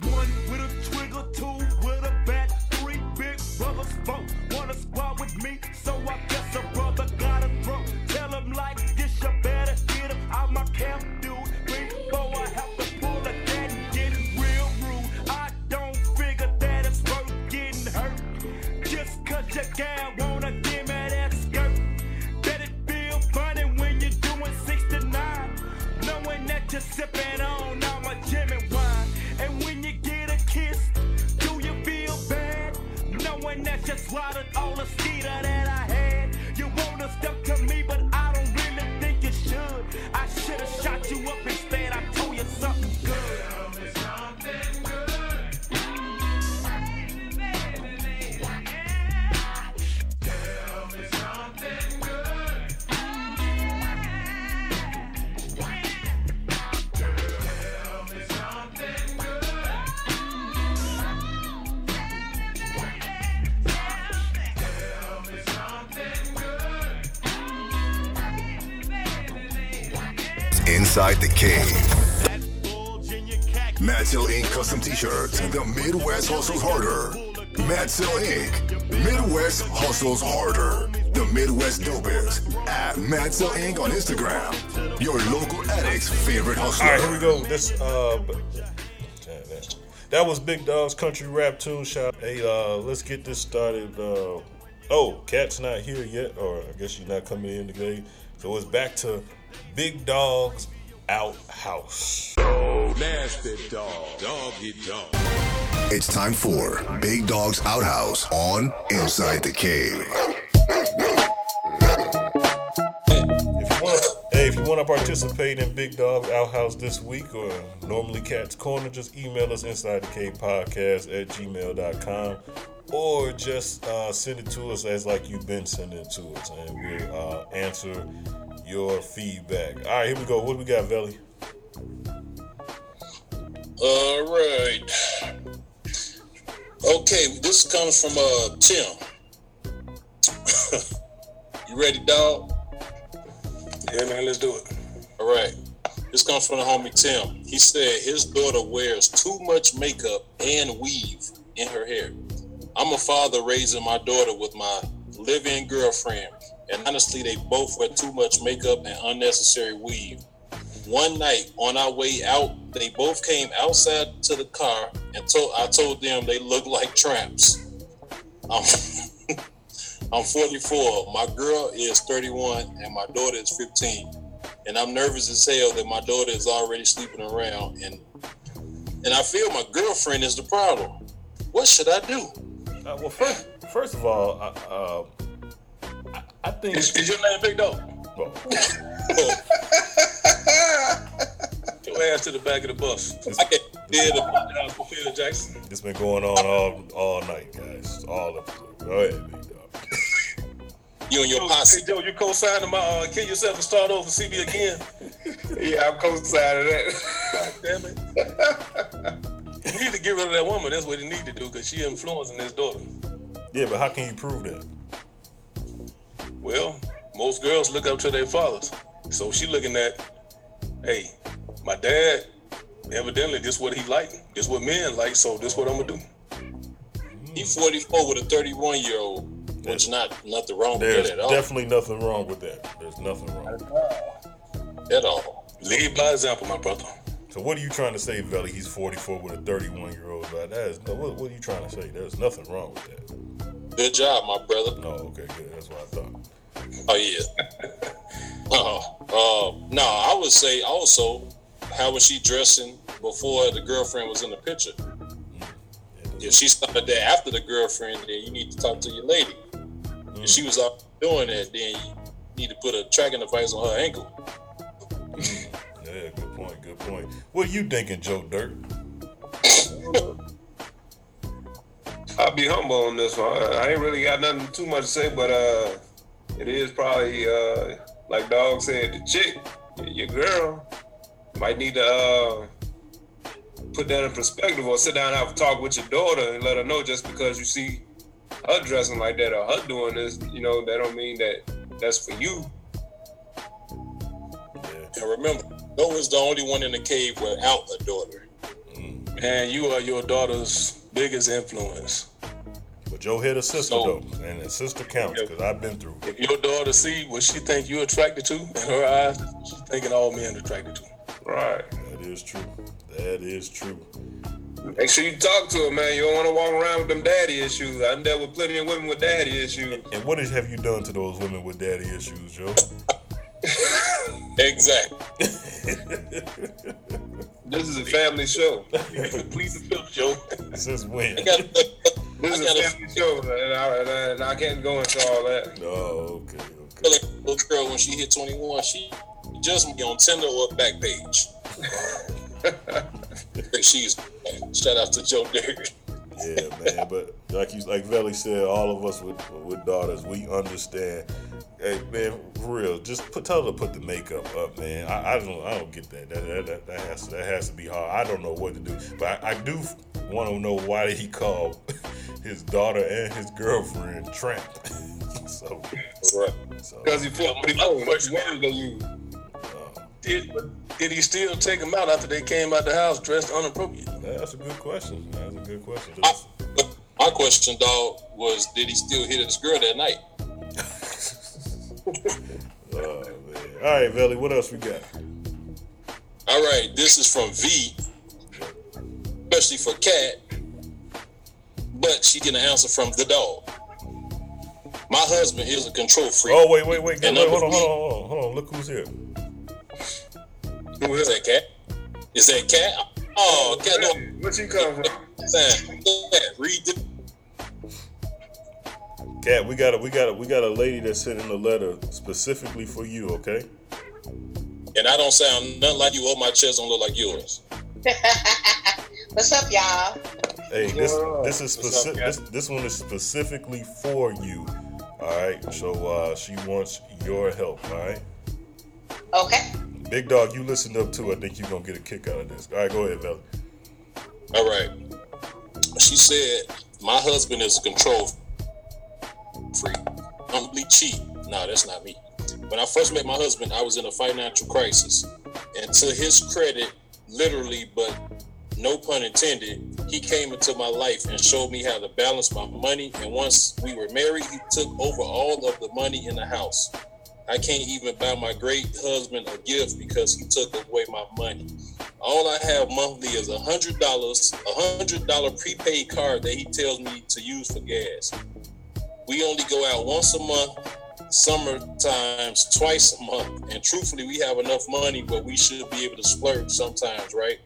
Matt Hill Inc. custom t-shirts. The Midwest hustles harder. Matt Hill Inc. Midwest hustles harder. The Midwest dopest. At Matt Hill Inc. on Instagram. Your local addict's favorite hustler. All right, here we go. This uh, that- was Big Dog's country rap tune shot. Hey, uh, let's get this started. Uh, oh, Cat's not here yet, or I guess she's not coming in today. So it's back to Big Dog's outhouse. Nasty dog. Doggy dog. It's time for Big Dog's Outhouse on Inside the Cave. If you want, hey, if you want to participate in Big Dog's Outhouse this week or normally Cat's Corner, just email us inside the cave podcast at gmail.com or just uh, send it to us as like you've been sending it to us and we'll uh, answer your feedback. All right, here we go. What do we got, Velly? All right. Okay, this comes from uh Tim. (laughs) you ready, dog? Yeah, man, let's do it. All right. This comes from the homie Tim. He said his daughter wears too much makeup and weave in her hair. I'm a father raising my daughter with my live-in girlfriend, and honestly, they both wear too much makeup and unnecessary weave. One night on our way out, they both came outside to the car and told I told them they look like tramps. I'm, (laughs) I'm 44. My girl is 31 and my daughter is 15. And I'm nervous as hell that my daughter is already sleeping around and and I feel my girlfriend is the problem. What should I do? Uh, well, first, first of all, I, uh, I, I think Is, is your name Big Dog? Well, Your ass to the back of the bus. I get dead Down for Peter Jackson. it's been going on all all night, guys. All of it. Go ahead, Big Dog. You and your posse. Hey, Joe, you co-signed my uh, kill yourself and start over, see me again. yeah, I'm co-signing that. God damn it. you need to get rid of that woman. That's what you need to do because she influencing his daughter. Yeah, but how can you prove that? Well, most girls look up to their fathers. So she looking at, hey, my dad, evidently this what he like. This what men like, so this what I'm gonna do. He 44 with a 31 year old. Which not nothing wrong with There's that at all. There's definitely nothing wrong with that. There's nothing wrong. At all. Lead by example, my brother. So what are you trying to say, Velly? He's 44 with a 31 year old. That is no. What, what are you trying to say? There's nothing wrong with that. Good job, my brother. No, okay, good. That's what I thought. Oh yeah. (laughs) uh, uh, no, I would say also, how was she dressing before the girlfriend was in the picture? If she started that after the girlfriend, then you need to talk to your lady. If she was out doing that, then you need to put a tracking device on her ankle. Yeah, good point. Good point. What are you thinking, Joe Dirt? I'll be humble on this one. I ain't really got nothing too much to say, but uh, it is probably uh, like Dog said, the chick, your girl, might need to uh, put that in perspective or sit down and have a talk with your daughter and let her know just because you see her dressing like that or her doing this, you know, that don't mean that that's for you. And remember, Noah's the only one in the cave without a daughter. And you are your daughter's biggest influence. But Joe hit a sister So- though, and a sister counts because I've been through. If your daughter see what she think you attracted to in her eyes, she's thinking all men attracted to. Right. That is true. That is true. Make sure you talk to her, man. You don't want to walk around with them daddy issues. I done dealt with plenty of women with daddy issues. And what is, have you done to those women with daddy issues, Joe? (laughs) Exactly. (laughs) This is a family show. (laughs) Please the fifth show. Since when? This is a family show, and I, and I- and I can't go into all that. Oh, okay. Feel like little girl when she hit 21, she just be on Tinder or Backpage. (laughs) She's shout out to Joe Dirt. Yeah, man. But like you, like Velly said, all of us with with daughters, we understand. Hey, man, for real, just put tell her to put the makeup up, man. I, I don't, I don't get that. That, that, that, that has that has to be hard. I don't know what to do, but I, I do want to know why he called (laughs) his daughter and his girlfriend tramp. (laughs) so, right. so Because he felt pretty cool. Much words they use. uh, Did, but did he still take them out after they came out the house dressed inappropriate? That's a good question. That's a good question. My question, dog, was did he still hit his girl that night? (laughs) Oh, man. All right, Velly, what else we got? All right, this is from V, especially for Cat, but she get an answer from the dog. My husband is a control freak. Oh, wait, wait, wait. Wait hold, on, hold on, hold on, hold on. Look who's here. Who is that cat? Is that cat? Oh, cat. No. Where she come from? Read the. Cat, we got a we got a we got a lady that sent in a letter specifically for you, okay? And I don't sound nothing like you. Oh, my chest don't look like yours. (laughs) What's up, y'all? Hey, this this is specific. This, this one is specifically for you. All right. So uh, she wants your help. All right. Okay. Big dog, you listened up too. I think you're gonna get a kick out of this. All right, go ahead, Vel. All right. She said, My husband is a control freak. Humbly cheat. No, that's not me. When I first met my husband, I was in a financial crisis. And to his credit, literally, but no pun intended, he came into my life and showed me how to balance my money. And once we were married, he took over all of the money in the house. I can't even buy my great husband a gift because he took away my money. All I have monthly is a hundred dollars, a hundred dollar prepaid card that he tells me to use for gas. We only go out once a month, summer times twice a month, and truthfully, we have enough money where we should be able to splurge sometimes, right?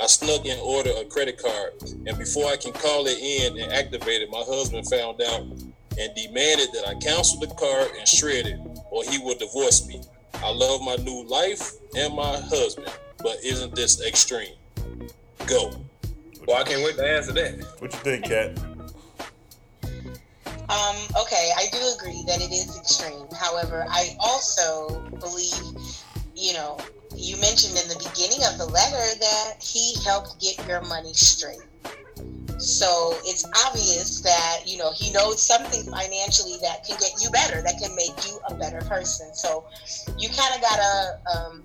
I snuck in order a credit card, and before I can call it in and activate it, my husband found out and demanded that I cancel the card and shred it, or he will divorce me. I love my new life and my husband, but isn't this extreme? Go. Well, I can't wait to answer that. What you think, Cat? Um, okay, I do agree that it is extreme. However, I also believe, you know, you mentioned in the beginning of the letter that he helped get your money straight. So it's obvious that, you know, he knows something financially that can get you better, that can make you a better person. So you kind of gotta, um,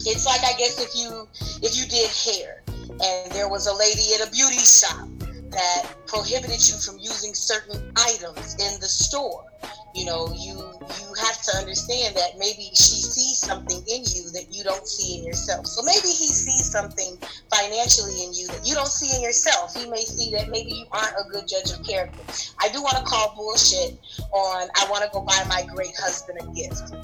it's like, I guess, if you, if you did hair and there was a lady at a beauty shop that prohibited you from using certain items in the store. You know, you you have to understand that maybe she sees something in you that you don't see in yourself. So maybe he sees something financially in you that you don't see in yourself. He may see that maybe you aren't a good judge of character. I do want to call bullshit on I want to go buy my great husband a gift.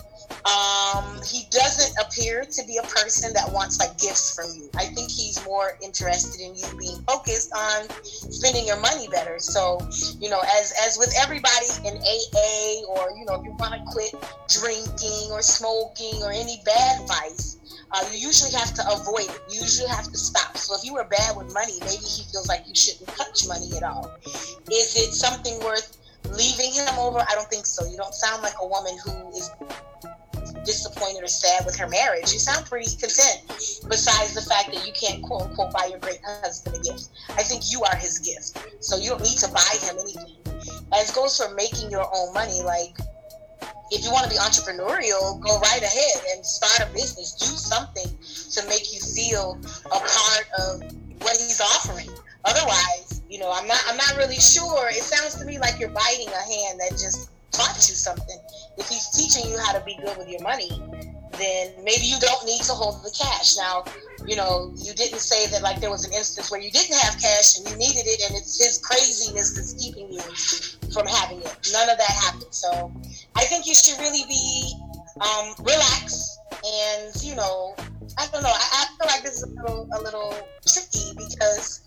Um, he doesn't appear to be a person that wants like gifts from you. I think he's more interested in you being focused on spending your money better. So, you know, as as with everybody in AA or you know, if you want to quit drinking or smoking or any bad vice, uh, you usually have to avoid it. You usually have to stop. So if you were bad with money, maybe he feels like you shouldn't touch money at all. Is it something worth leaving him over? I don't think so. You don't sound like a woman who is disappointed or sad with her marriage. You sound pretty content, besides the fact that you can't quote unquote buy your great husband a gift. I think you are his gift. So you don't need to buy him anything. As goes for making your own money, like if you want to be entrepreneurial, go right ahead and start a business. Do something to make you feel a part of what he's offering. Otherwise, you know, I'm not I'm not really sure. It sounds to me like you're biting a hand that just taught you something. If he's teaching you how to be good with your money, then maybe you don't need to hold the cash. Now, you know, you didn't say that like there was an instance where you didn't have cash and you needed it and it's his craziness that's keeping you from having it. None of that happened. So I think you should really be um, relaxed and, you know, I don't know. I, I feel like this is a little, a little tricky because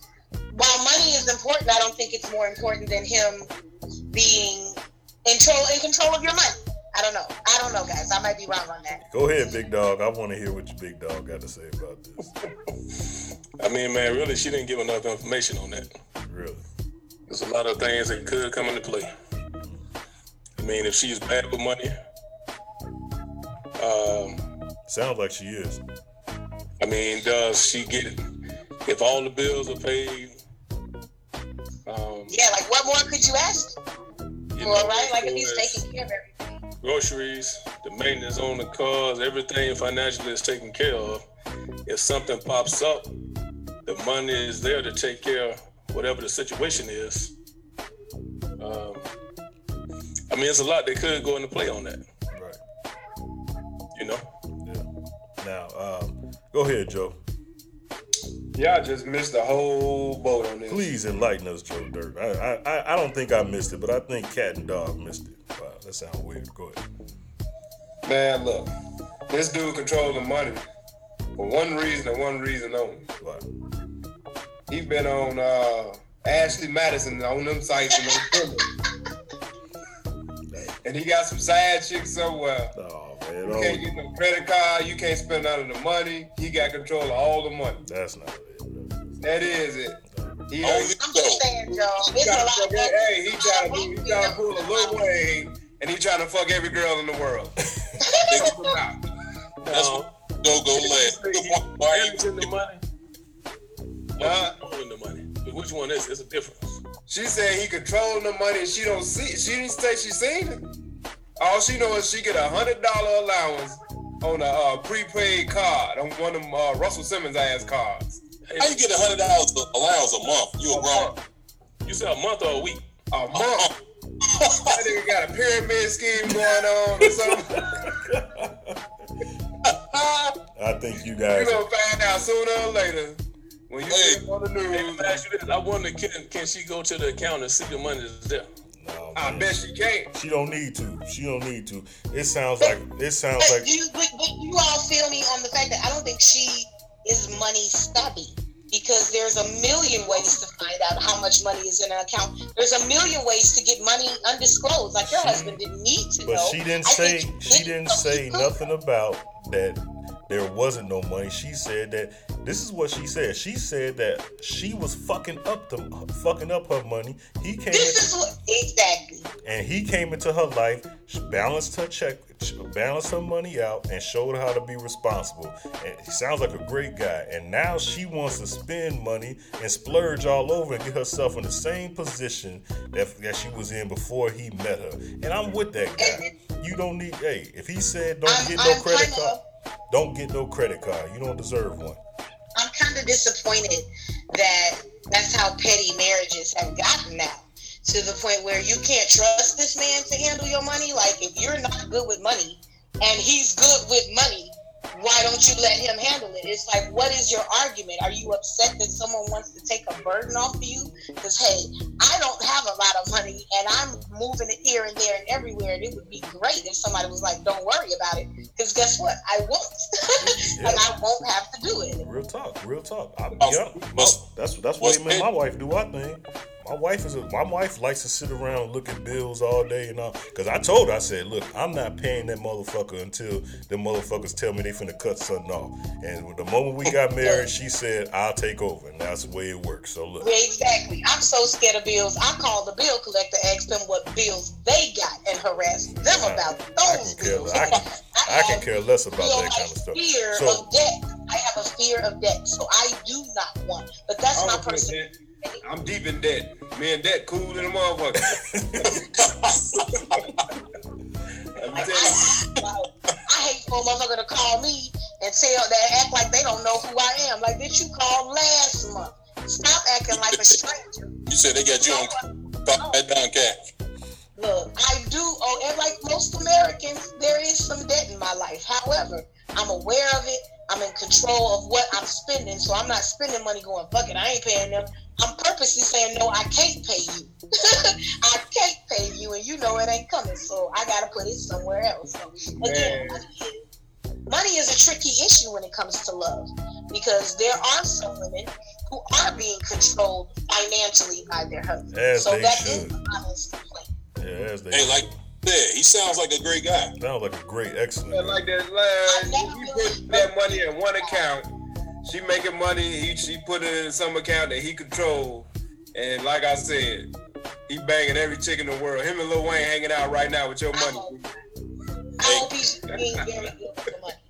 while money is important, I don't think it's more important than him being in in control of your money. I don't know. I don't know, guys. I might be wrong on that. Go ahead, big dog. I want to hear what your big dog got to say about this. I mean, man, really, she didn't give enough information on that. Really? There's a lot of things that could come into play. I mean, if she's bad with money, um, sounds like she is. I mean, does she get it? If all the bills are paid, um, Yeah, like what more could you ask? you For, know, right? Like if he's taking care of everything. Groceries, the maintenance on the cars, everything financially is taken care of. if something pops up, the money is there to take care of whatever the situation is. Um, I mean, it's a lot that could go into play on that. Right. You know. Yeah. Now, um, go ahead, Joe. Y'all just missed the whole boat on this. Please enlighten us, Joe Dirt. I, I I don't think I missed it, but I think Cat and Dog missed it. That sounds weird. Go ahead. Man, look, this dude controls the money for one reason and one reason only. What? He been on uh, Ashley Madison on them sites and those And he got some side chicks somewhere. Oh man, You can't get no credit card. You can't spend none of the money. He got control of all the money. That's not it. That is it. He, I'm just saying, Joe. he It's a trying to lot. fuck, hey, he trying to, he trying to pull a Lil Wayne, and he trying to fuck every girl in the world. (laughs) That's what Joe go last. Why Who's in the money? Huh? Controlling the money. Which one is? It's a difference. She said he controlling the money, she don't see. She didn't say she seen it. All she know is she get a hundred dollar allowance on a uh, prepaid card on one of them uh, Russell Simmons ass cards. How you get a hundred dollars allowance a month? You a grown. You said a month or a week? A month. that nigga got a pyramid scheme going on or something. (laughs) I think you guys. You guys. gonna find out sooner or later when you Hey, see it on the news. let ask you this. I wonder, can, can she go to the account and see the money that's there? No, I bet she can't. She don't need to. She don't need to. It sounds like it sounds But like you, but, but you all feel me on the fact that I don't think she is money savvy because there's a million ways to find out how much money is in an account. There's a million ways to get money undisclosed. Like your husband didn't need to But know. she didn't I say she didn't say nothing about that there wasn't no money. She said that this is what she said. She said that she was fucking up the fucking up her money. He came This into, is what exactly. and he came into her life, balanced her check, balanced her money out, and showed her how to be responsible. And he sounds like a great guy. And now she wants to spend money and splurge all over and get herself in the same position that, that she was in before he met her. And I'm with that guy. You don't need. Hey, if he said don't I'm- get no I'm credit card, don't get no credit card. You don't deserve one. I'm kind of disappointed that that's how petty marriages have gotten now. To the point where you can't trust this man to handle your money. Like, if you're not good with money and he's good with money, why don't you let him handle it? It's like, what is your argument? Are you upset that someone wants to take a burden off of you? Because, hey, I don't have a lot of money and I'm moving it here and there and everywhere. And it would be great if somebody was like, don't worry about it. Because guess what? I won't. (laughs) and I won't have to do it. Real talk, real talk. I, yeah, what's- that's that's what's what me and my wife do. I think my wife is a, my wife likes to sit around and look at bills all day and all. Cause I told her, I said, look, I'm not paying that motherfucker until the motherfuckers tell me they finna cut something off. And the moment we got married, she said, I'll take over, and that's the way it works. So look, Yeah, exactly. I'm so scared of bills. I call the bill collector, ask them what bills they got, and harass them about I those can care, bills. I can, (laughs) I can care less about that kind of stuff. fear So of debt. I have a fear of debt, so I do not want. But that's my don't personal. I'm deep in debt. Me and debt cool in a motherfucker. (laughs) Let me Like, tell you. I, hate for a motherfucker to call me and tell that act like they don't know who I am. Like, did you called last month? Stop acting like a stranger. You said they got you on that oh. down, cat. Look, I do, oh, and like most Americans, there is some debt in my life. However, I'm aware of it. I'm in control of what I'm spending, so I'm not spending money going, fuck it, I ain't paying them. I'm purposely saying, no, I can't pay you. (laughs) I can't pay you, and you know it ain't coming, so I gotta put it somewhere else. So, again, money is, money is a tricky issue when it comes to love because there are some women who are being controlled financially by their husband. As so they that is should. the honest complaint. yeah, as they Hey, like yeah, he sounds like a great guy. Sounds like a great, excellent. Yeah, guy. like that line. He put that money in one account. She making money. He she put it in some account that he control. And like I said, he banging every chick in the world. Him and Lil Wayne hanging out right now with your money. I hope he's being very good with the money.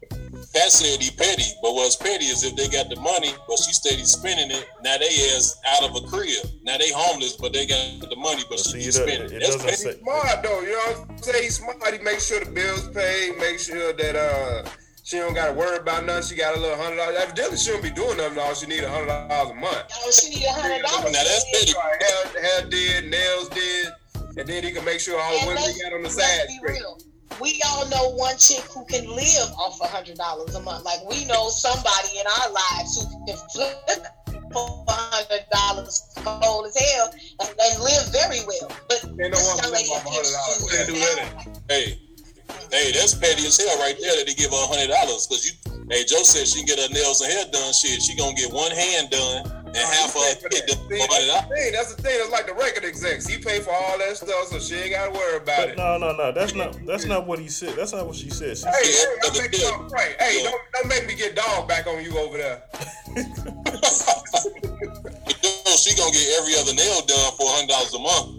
Cat said he petty, but what's petty is if they got the money, but she steady spending it. Now they is out of a crib. Now they homeless, but they got the money, but she see, keep it, spending. it That's doesn't petty. say. Smart though, you know what I'm saying? He's smart. He make sure the bills paid. Make sure that uh She don't gotta worry about nothing. She got a little hundred dollars. Evidently, she don't be doing nothing. All she need a hundred dollars a month. Oh, she need a hundred dollars. Now that's petty. Hair, hair did, nails did, and then he can make sure all the women he got on the let's side be real. We all know one chick who can live off a hundred dollars a month. Like we know somebody in our lives who can flip for a hundred dollars cold as hell and, and live very well. But Ain't no this one young live lady appears to do that. Hey, hey, that's petty as hell right there that they give her a hundred dollars. Cause you, hey, Joe said she can get her nails and hair done. Shit, she gonna get one hand done and half of her head done for See, a hundred that's the thing. That's the thing. It's like the record execs. He paid for all that stuff, so she ain't gotta worry about But it. no, no, no. That's not. That's not what he said. That's not what she said. She Hey, said, hey, don't make me right. Hey, don't, don't make me get dog back on you over there. You (laughs) know, she gonna get every other nail done for a hundred dollars a month.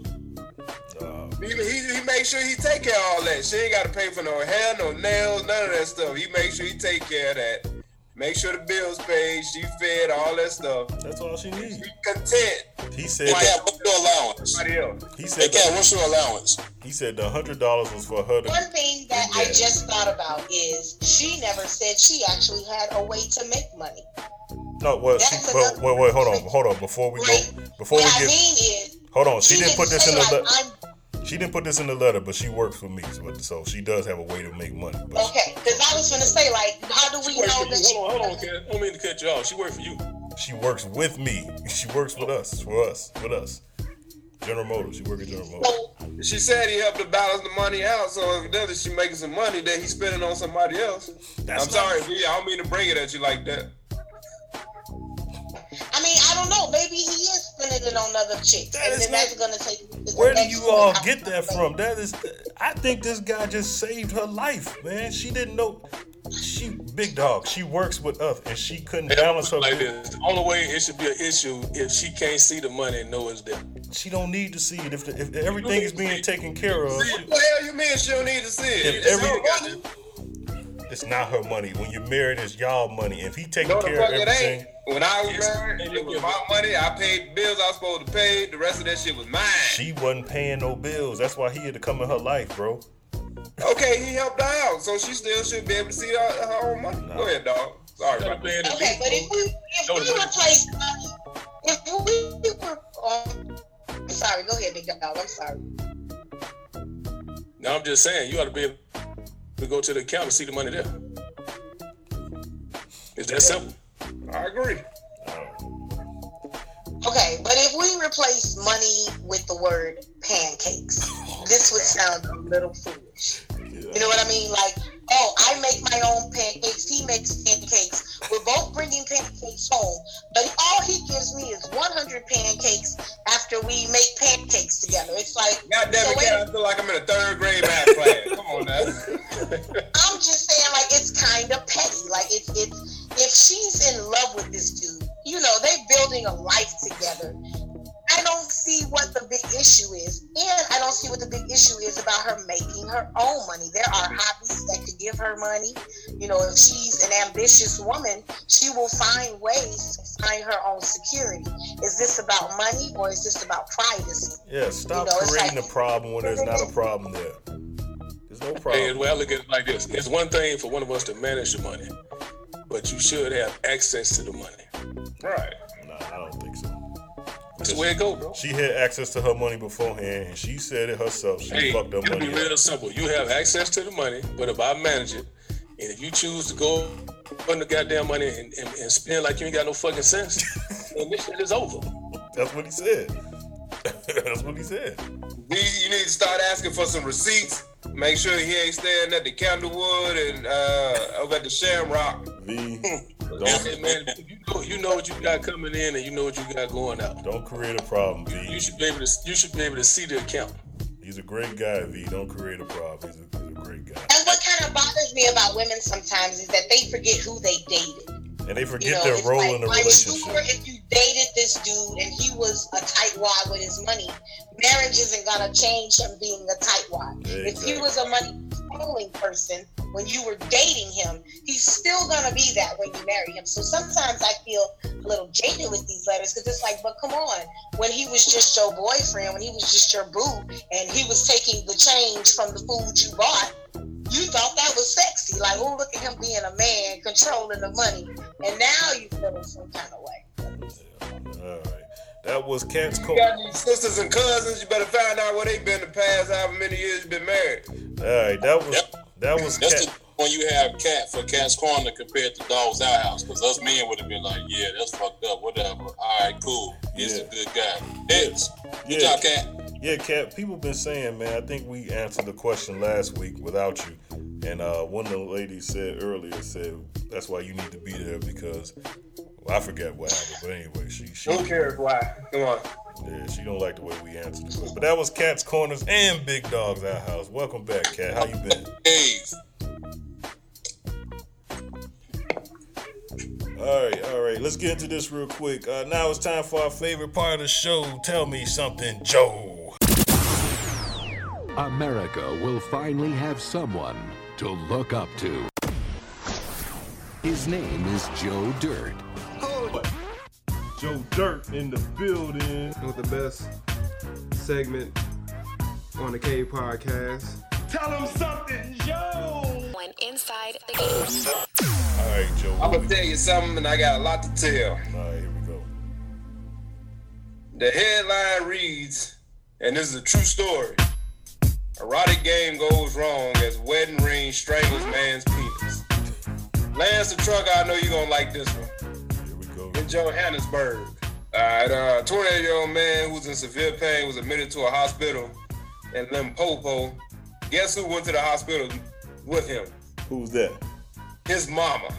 He, he, he make sure he take care of all that. She ain't got to pay for no hair, no nails, none of that stuff. He make sure he take care of that. Make sure the bills paid, she fed, all that stuff. That's all she needs. Be content. He said. Hey, Cat, what's your allowance? Somebody else. He Hey, said. Cat, what's your allowance? He said the hundred dollars was for her to. One thing that I just thought about is she never said she actually had a way to make money. No, well, she, well, wait, wait, hold on, hold on. Before we go, before we what I get, mean is, hold on. She, she didn't put didn't this in the. say, like, I'm- she didn't put this in the letter, but she works for me, so, so she does have a way to make money. But okay, because I was gonna say like, how do we know that she? Hold on, hold on, Cat. I don't mean to cut you off. She work for you. she works with me. (laughs) She works with us, for us, with us. General Motors. She works at General Motors. She said he helped her balance the money out, so evidently she making some money that he's spending on somebody else. That's I'm sorry, V. I don't mean to bring it at you like that. I mean, I don't know. Maybe he is spending it on other chicks, and then that's gonna take. Where do you all get that from? That is, I think this guy just saved her life, man. She didn't know. She big dog. She works with us, and she couldn't balance her. like this. The only way it should be an issue if she can't see the money and know it's there. She don't need to see it if, the, if everything is being taken care of. What the hell you mean she don't need to see it? If It's every- It's not her money. When you're married, it's y'all money. If he taking No, care of it everything, ain't. When I was married, it was my money. I paid bills I was supposed to pay. The rest of that shit was mine. she wasn't paying no bills. That's why he had to come in her life, bro. Okay, he helped her out, so she still should be able to see her, her own money. Go ahead, dog. Sorry about that. Okay, but if we if we replace money, if we were, um, I'm sorry, go ahead, big dog. I'm sorry. Now I'm just saying, you ought to be able to go to the account and see the money there. It's that simple. I agree. Okay, but if we replace money with the word pancakes, (laughs) oh, this would sound a little foolish. You know what I mean? Like, oh, I make my own pancakes. He makes pancakes. We're both bringing pancakes home, but all he gives me is 100 pancakes after we make pancakes together. It's like, God damn it, I feel like I'm in a third grade math class. (laughs) Come on now. I'm just saying, like, it's kind of petty. Like, it's it's if she's in love with this dude, you know, they're building a life together. I don't see what the big issue is, and I don't see what the big issue is about her making her own money. There are hobbies that could give her money. You know, if she's an ambitious woman, she will find ways to find her own security. Is this about money or is this about privacy? Yeah, stop You know, creating like- a problem when there's not a (laughs) problem there. There's no problem. Hey, well, I look at it like this. It's one thing for one of us to manage the money, but you should have access to the money. Right. Nah, I don't think so. That's the way it go, bro. She had access to her money beforehand, and she said it herself. She Hey, fucked her it'll be money up. real simple. You have access to the money, but if I manage it, and if you choose to go on the goddamn money and, and, and spend like you ain't got no fucking sense, (laughs) then this shit is over. That's what he said. (laughs) That's what he said. V, you need to start asking for some receipts. Make sure he ain't staying at the Candlewood and uh, over at the Shamrock. V, (laughs) Hey, man, you know, you know what you got coming in, and you know what you got going out. Don't create a problem, V. You should be able to. You should be able to see the account. He's a great guy, V. Don't create a problem. He's a, he's a great guy. And what kind of bothers me about women sometimes is that they forget who they dated. And they forget You know, their role like, in the I'm relationship. sure if you dated this dude and he was a tightwad with his money, marriage isn't gonna change him being a tightwad. If he was a money controlling person when you were dating him, he's still gonna be that when you marry him. So sometimes I feel a little jaded with these letters because it's like, but come on, when he was just your boyfriend, when he was just your boo, and he was taking the change from the food you bought, you thought that was sexy. Like, oh, look at him being a man, controlling the money. And now you feel some kind of way. All right. That was Cat's You got these sisters and cousins. You better find out where they've been the past however many years you've been married. All right. That was that was That's Cat. the when you have cat for cat's corner compared to dog's outhouse. Because us men would have been like, yeah, that's fucked up. Whatever. All right, cool. He's a good guy. Good Yeah. job, cat. Yeah, Cat. People been saying, man. I think we answered the question last week without you, and uh, one of the ladies said earlier said that's why you need to be there because I forget what happened, but anyway, she she Who cares why? Come on. yeah she don't like the way we answered the question. But that was Cat's Corners and Big Dog's Outhouse. Welcome back, Cat. How you been? Hey. All right, all right. Let's get into this real quick. Uh, now it's time for our favorite part of the show. Tell me something, Joe. America will finally have someone to look up to. His name is Joe Dirt. Joe Dirt in the building. With the best segment on the K podcast. Tell him something, Joe. When inside the cave. All right, Joe. I'm gonna tell you something, and I got a lot to tell. All right, here we go. The headline reads, and this is a true story. Erotic game goes wrong as wedding ring strangles man's penis. Lance the truck, I know you're gonna like this one. Here we go. Johannesburg. Alright, uh, 28 year old man who's in severe pain was admitted to a hospital in Limpopo. Guess who went to the hospital with him? Who's that? His mama. (laughs)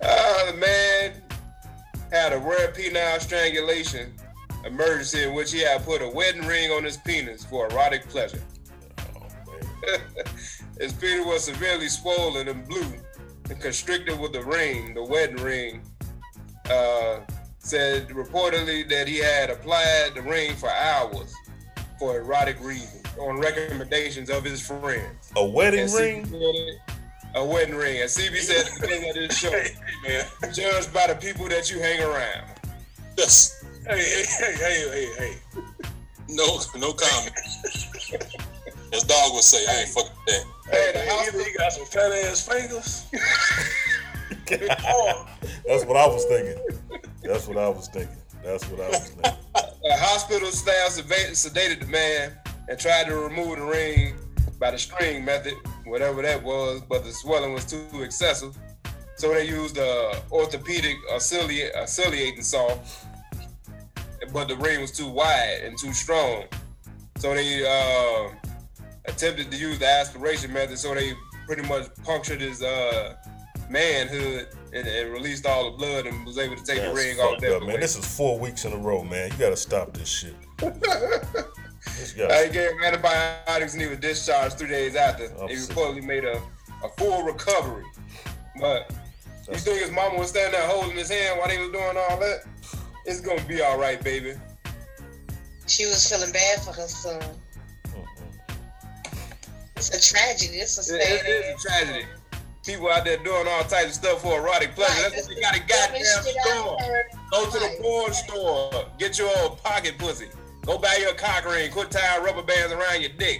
uh, the man had a rare penile strangulation emergency in which he had put a wedding ring on his penis for erotic pleasure. (laughs) his penis was severely swollen and blue and constricted with the ring, the wedding ring. Uh, said reportedly that he had applied the ring for hours for erotic reasons on recommendations of his friends. A wedding ring? A wedding ring. And CB said at the beginning of this show, (laughs) man, judged by the people that you hang around. Yes. Hey, hey, hey, hey, hey, hey. No, no comment. (laughs) As dog would say, I ain't fucking that. Hey, hey either he got some fat ass fingers. (laughs) That's what I was thinking. That's what I was thinking. That's what I was thinking. A hospital staff seda- sedated the man and tried to remove the ring by the string method, whatever that was, but the swelling was too excessive. So they used a orthopedic auxili- auxiliating saw, but the ring was too wide and too strong. So they uh, attempted to use the aspiration method, so they pretty much punctured his uh, manhood and, and released all the blood and was able to take That's the ring off that up, man. This is four weeks in a row, man. You gotta stop this shit. (laughs) This guy- he gave him antibiotics and he was discharged three days after. I'm he reportedly made a, a full recovery. But you think his mama was standing there holding his hand while he was doing all that? It's gonna be all right, baby. She was feeling bad for her son. It's a tragedy. It's a It- it sad a tragedy. People out there doing all types of stuff for erotic pleasure. That's what they got a goddamn store. Go to the porn store. Get your old pocket pussy. Go buy your cock ring. Quit tying rubber bands around your dick.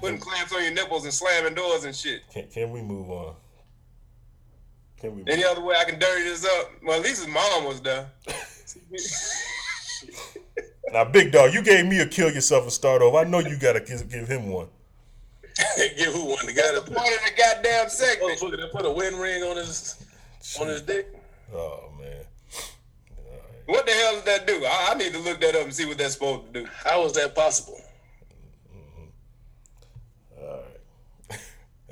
Putting uh, clamps on your nipples and slamming doors and shit. Can, can we move on? Can we? Any other way I can dirty this up? Well, at least his mom was there. (laughs) Now, big dog, you gave me a kill yourself and start over. I know you gotta give, give him one. (laughs) Give who one? The guy that put the goddamn segment. Oh, that put a wedding ring on his on his dick. Oh man. What the hell does that do? I, I need to look that up and see what that's supposed to do. How is that possible? Alright. (laughs)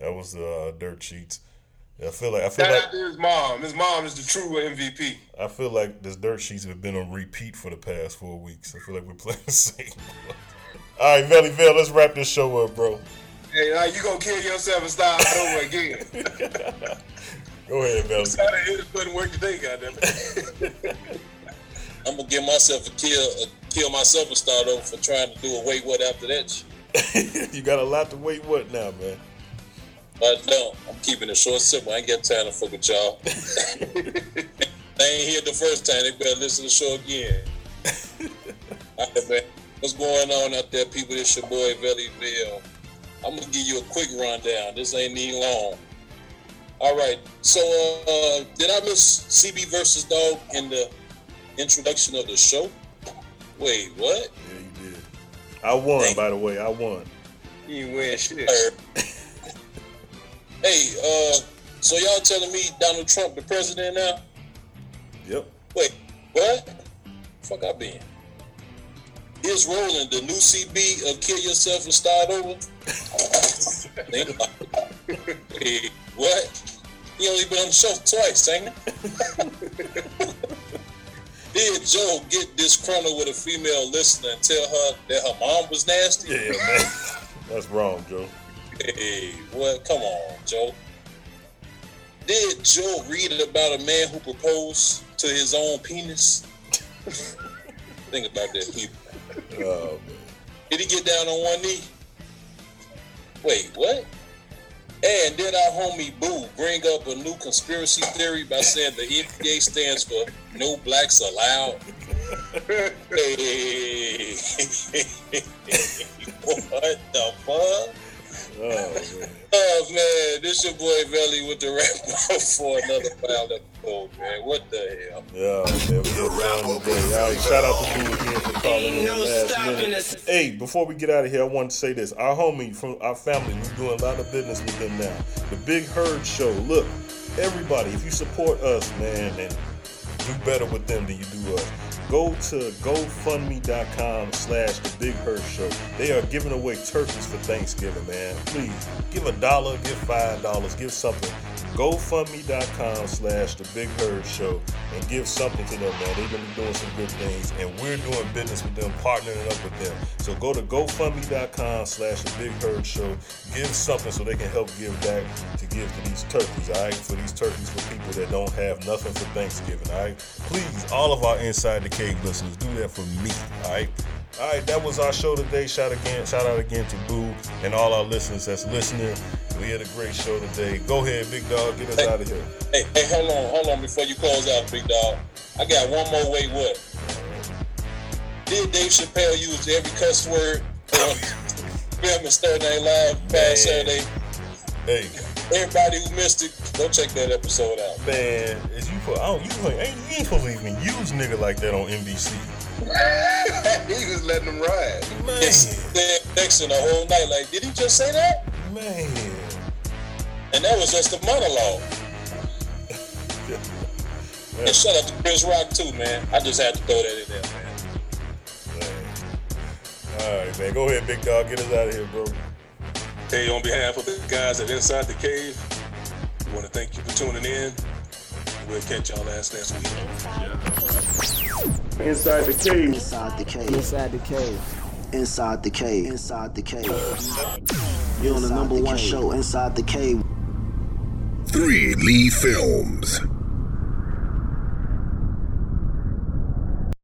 That was uh, dirt sheets. I feel like I feel Shout like his mom. His mom is the true MVP. I feel like this dirt sheets have been on repeat for the past four weeks. I feel like we're playing the (laughs) same. All right, Velly Vale, let's wrap this show up, bro. Hey, now you gonna kill yourself and start over again. (laughs) Go ahead, Velly. Sorry, it couldn't work today, goddamn it. (laughs) I'm gonna give myself a kill, a kill myself and start over for trying to do a wait what after that shit. (laughs) you got a lot to wait. What now, man? But no, I'm keeping it short simple. I ain't got time to fuck with y'all. they ain't here the first time. They better listen to the show again. All right, man. What's going on out there, people? This your boy Velly Bill. I'm gonna give you a quick rundown. This ain't even long. All right. So, uh, did I miss CB versus Dog in the introduction of the show? Wait, what? Yeah, you did. I won, Dang. by the way. I won. You win shit. hey, uh, so y'all telling me Donald Trump the president now? Yep. Wait, what? Fuck I been? Is Roland the new CB of Kill Yourself and Start Over? hey, what? He only been on the show twice, ain't he? (laughs) Did Joe get disgruntled with a female listener and tell her that her mom was nasty? Yeah, man. That's wrong, Joe. Hey, what? Come on, Joe. Did Joe read about a man who proposed to his own penis? (laughs) Think about that, people. Oh, man. Did he get down on one knee? Wait, what? And did our homie Boo bring up a new conspiracy theory by saying the NBA stands for No Blacks Allowed? (laughs) hey, (laughs) what the fuck? Oh man. oh man, this your boy Velly with the rap (laughs) for another wild episode, man. What the hell? Yeah, man, we get around today. All right, shout out to you again for calling in no last minute. Hey, before we get out of here, I want to say this. Our homie from our family, we're doing a lot of business with them now. The Big Herd Show. Look, everybody, if you support us, man, and do better with them than you do us. Go to gofundme.com slash the big herd show. They are giving away turkeys for thanksgiving man. Please give a dollar give five dollars give something. gofundme.com slash the big herd show and give something to them man. They've been doing some good things and we're doing business with them partnering up with them. So go to gofundme.com slash the big herd show give something so they can help give back to give to these turkeys all right for these turkeys for people that don't have nothing for thanksgiving all right please all of our inside the cave listeners do that for me all right all right, that was our show today. Shout again, shout out again to Boo and all our listeners that's listening. We had a great show today. Go ahead, Big Dog, get us hey, out of here. Hey, hey, hold on, hold on before you close out, Big Dog. I got one more way. What? Did Dave Chappelle use every cuss word film Saturday Night Live past Saturday? Hey. Everybody who missed it, go check that episode out. Man, is you put, I don't, you, ain't, you ain't supposed to even use nigga like that on NBC. (laughs) he was letting them ride. Man. Next in the whole night, like, did he just say that? Man. And that was just a monologue. (laughs) and shout out to Chris Rock too, man. I just had to throw that in there, man. Man. All right, man. Go ahead, big dog. Get us out of here, bro. Hey, on behalf of the guys at Inside the Cave, we want to thank you for tuning in. We'll catch y'all last next week. Yeah. Inside the cave. Inside the cave. Inside the cave. Inside the cave. Inside the cave. You're on the number one show, Inside the Cave. 3 Lee Films.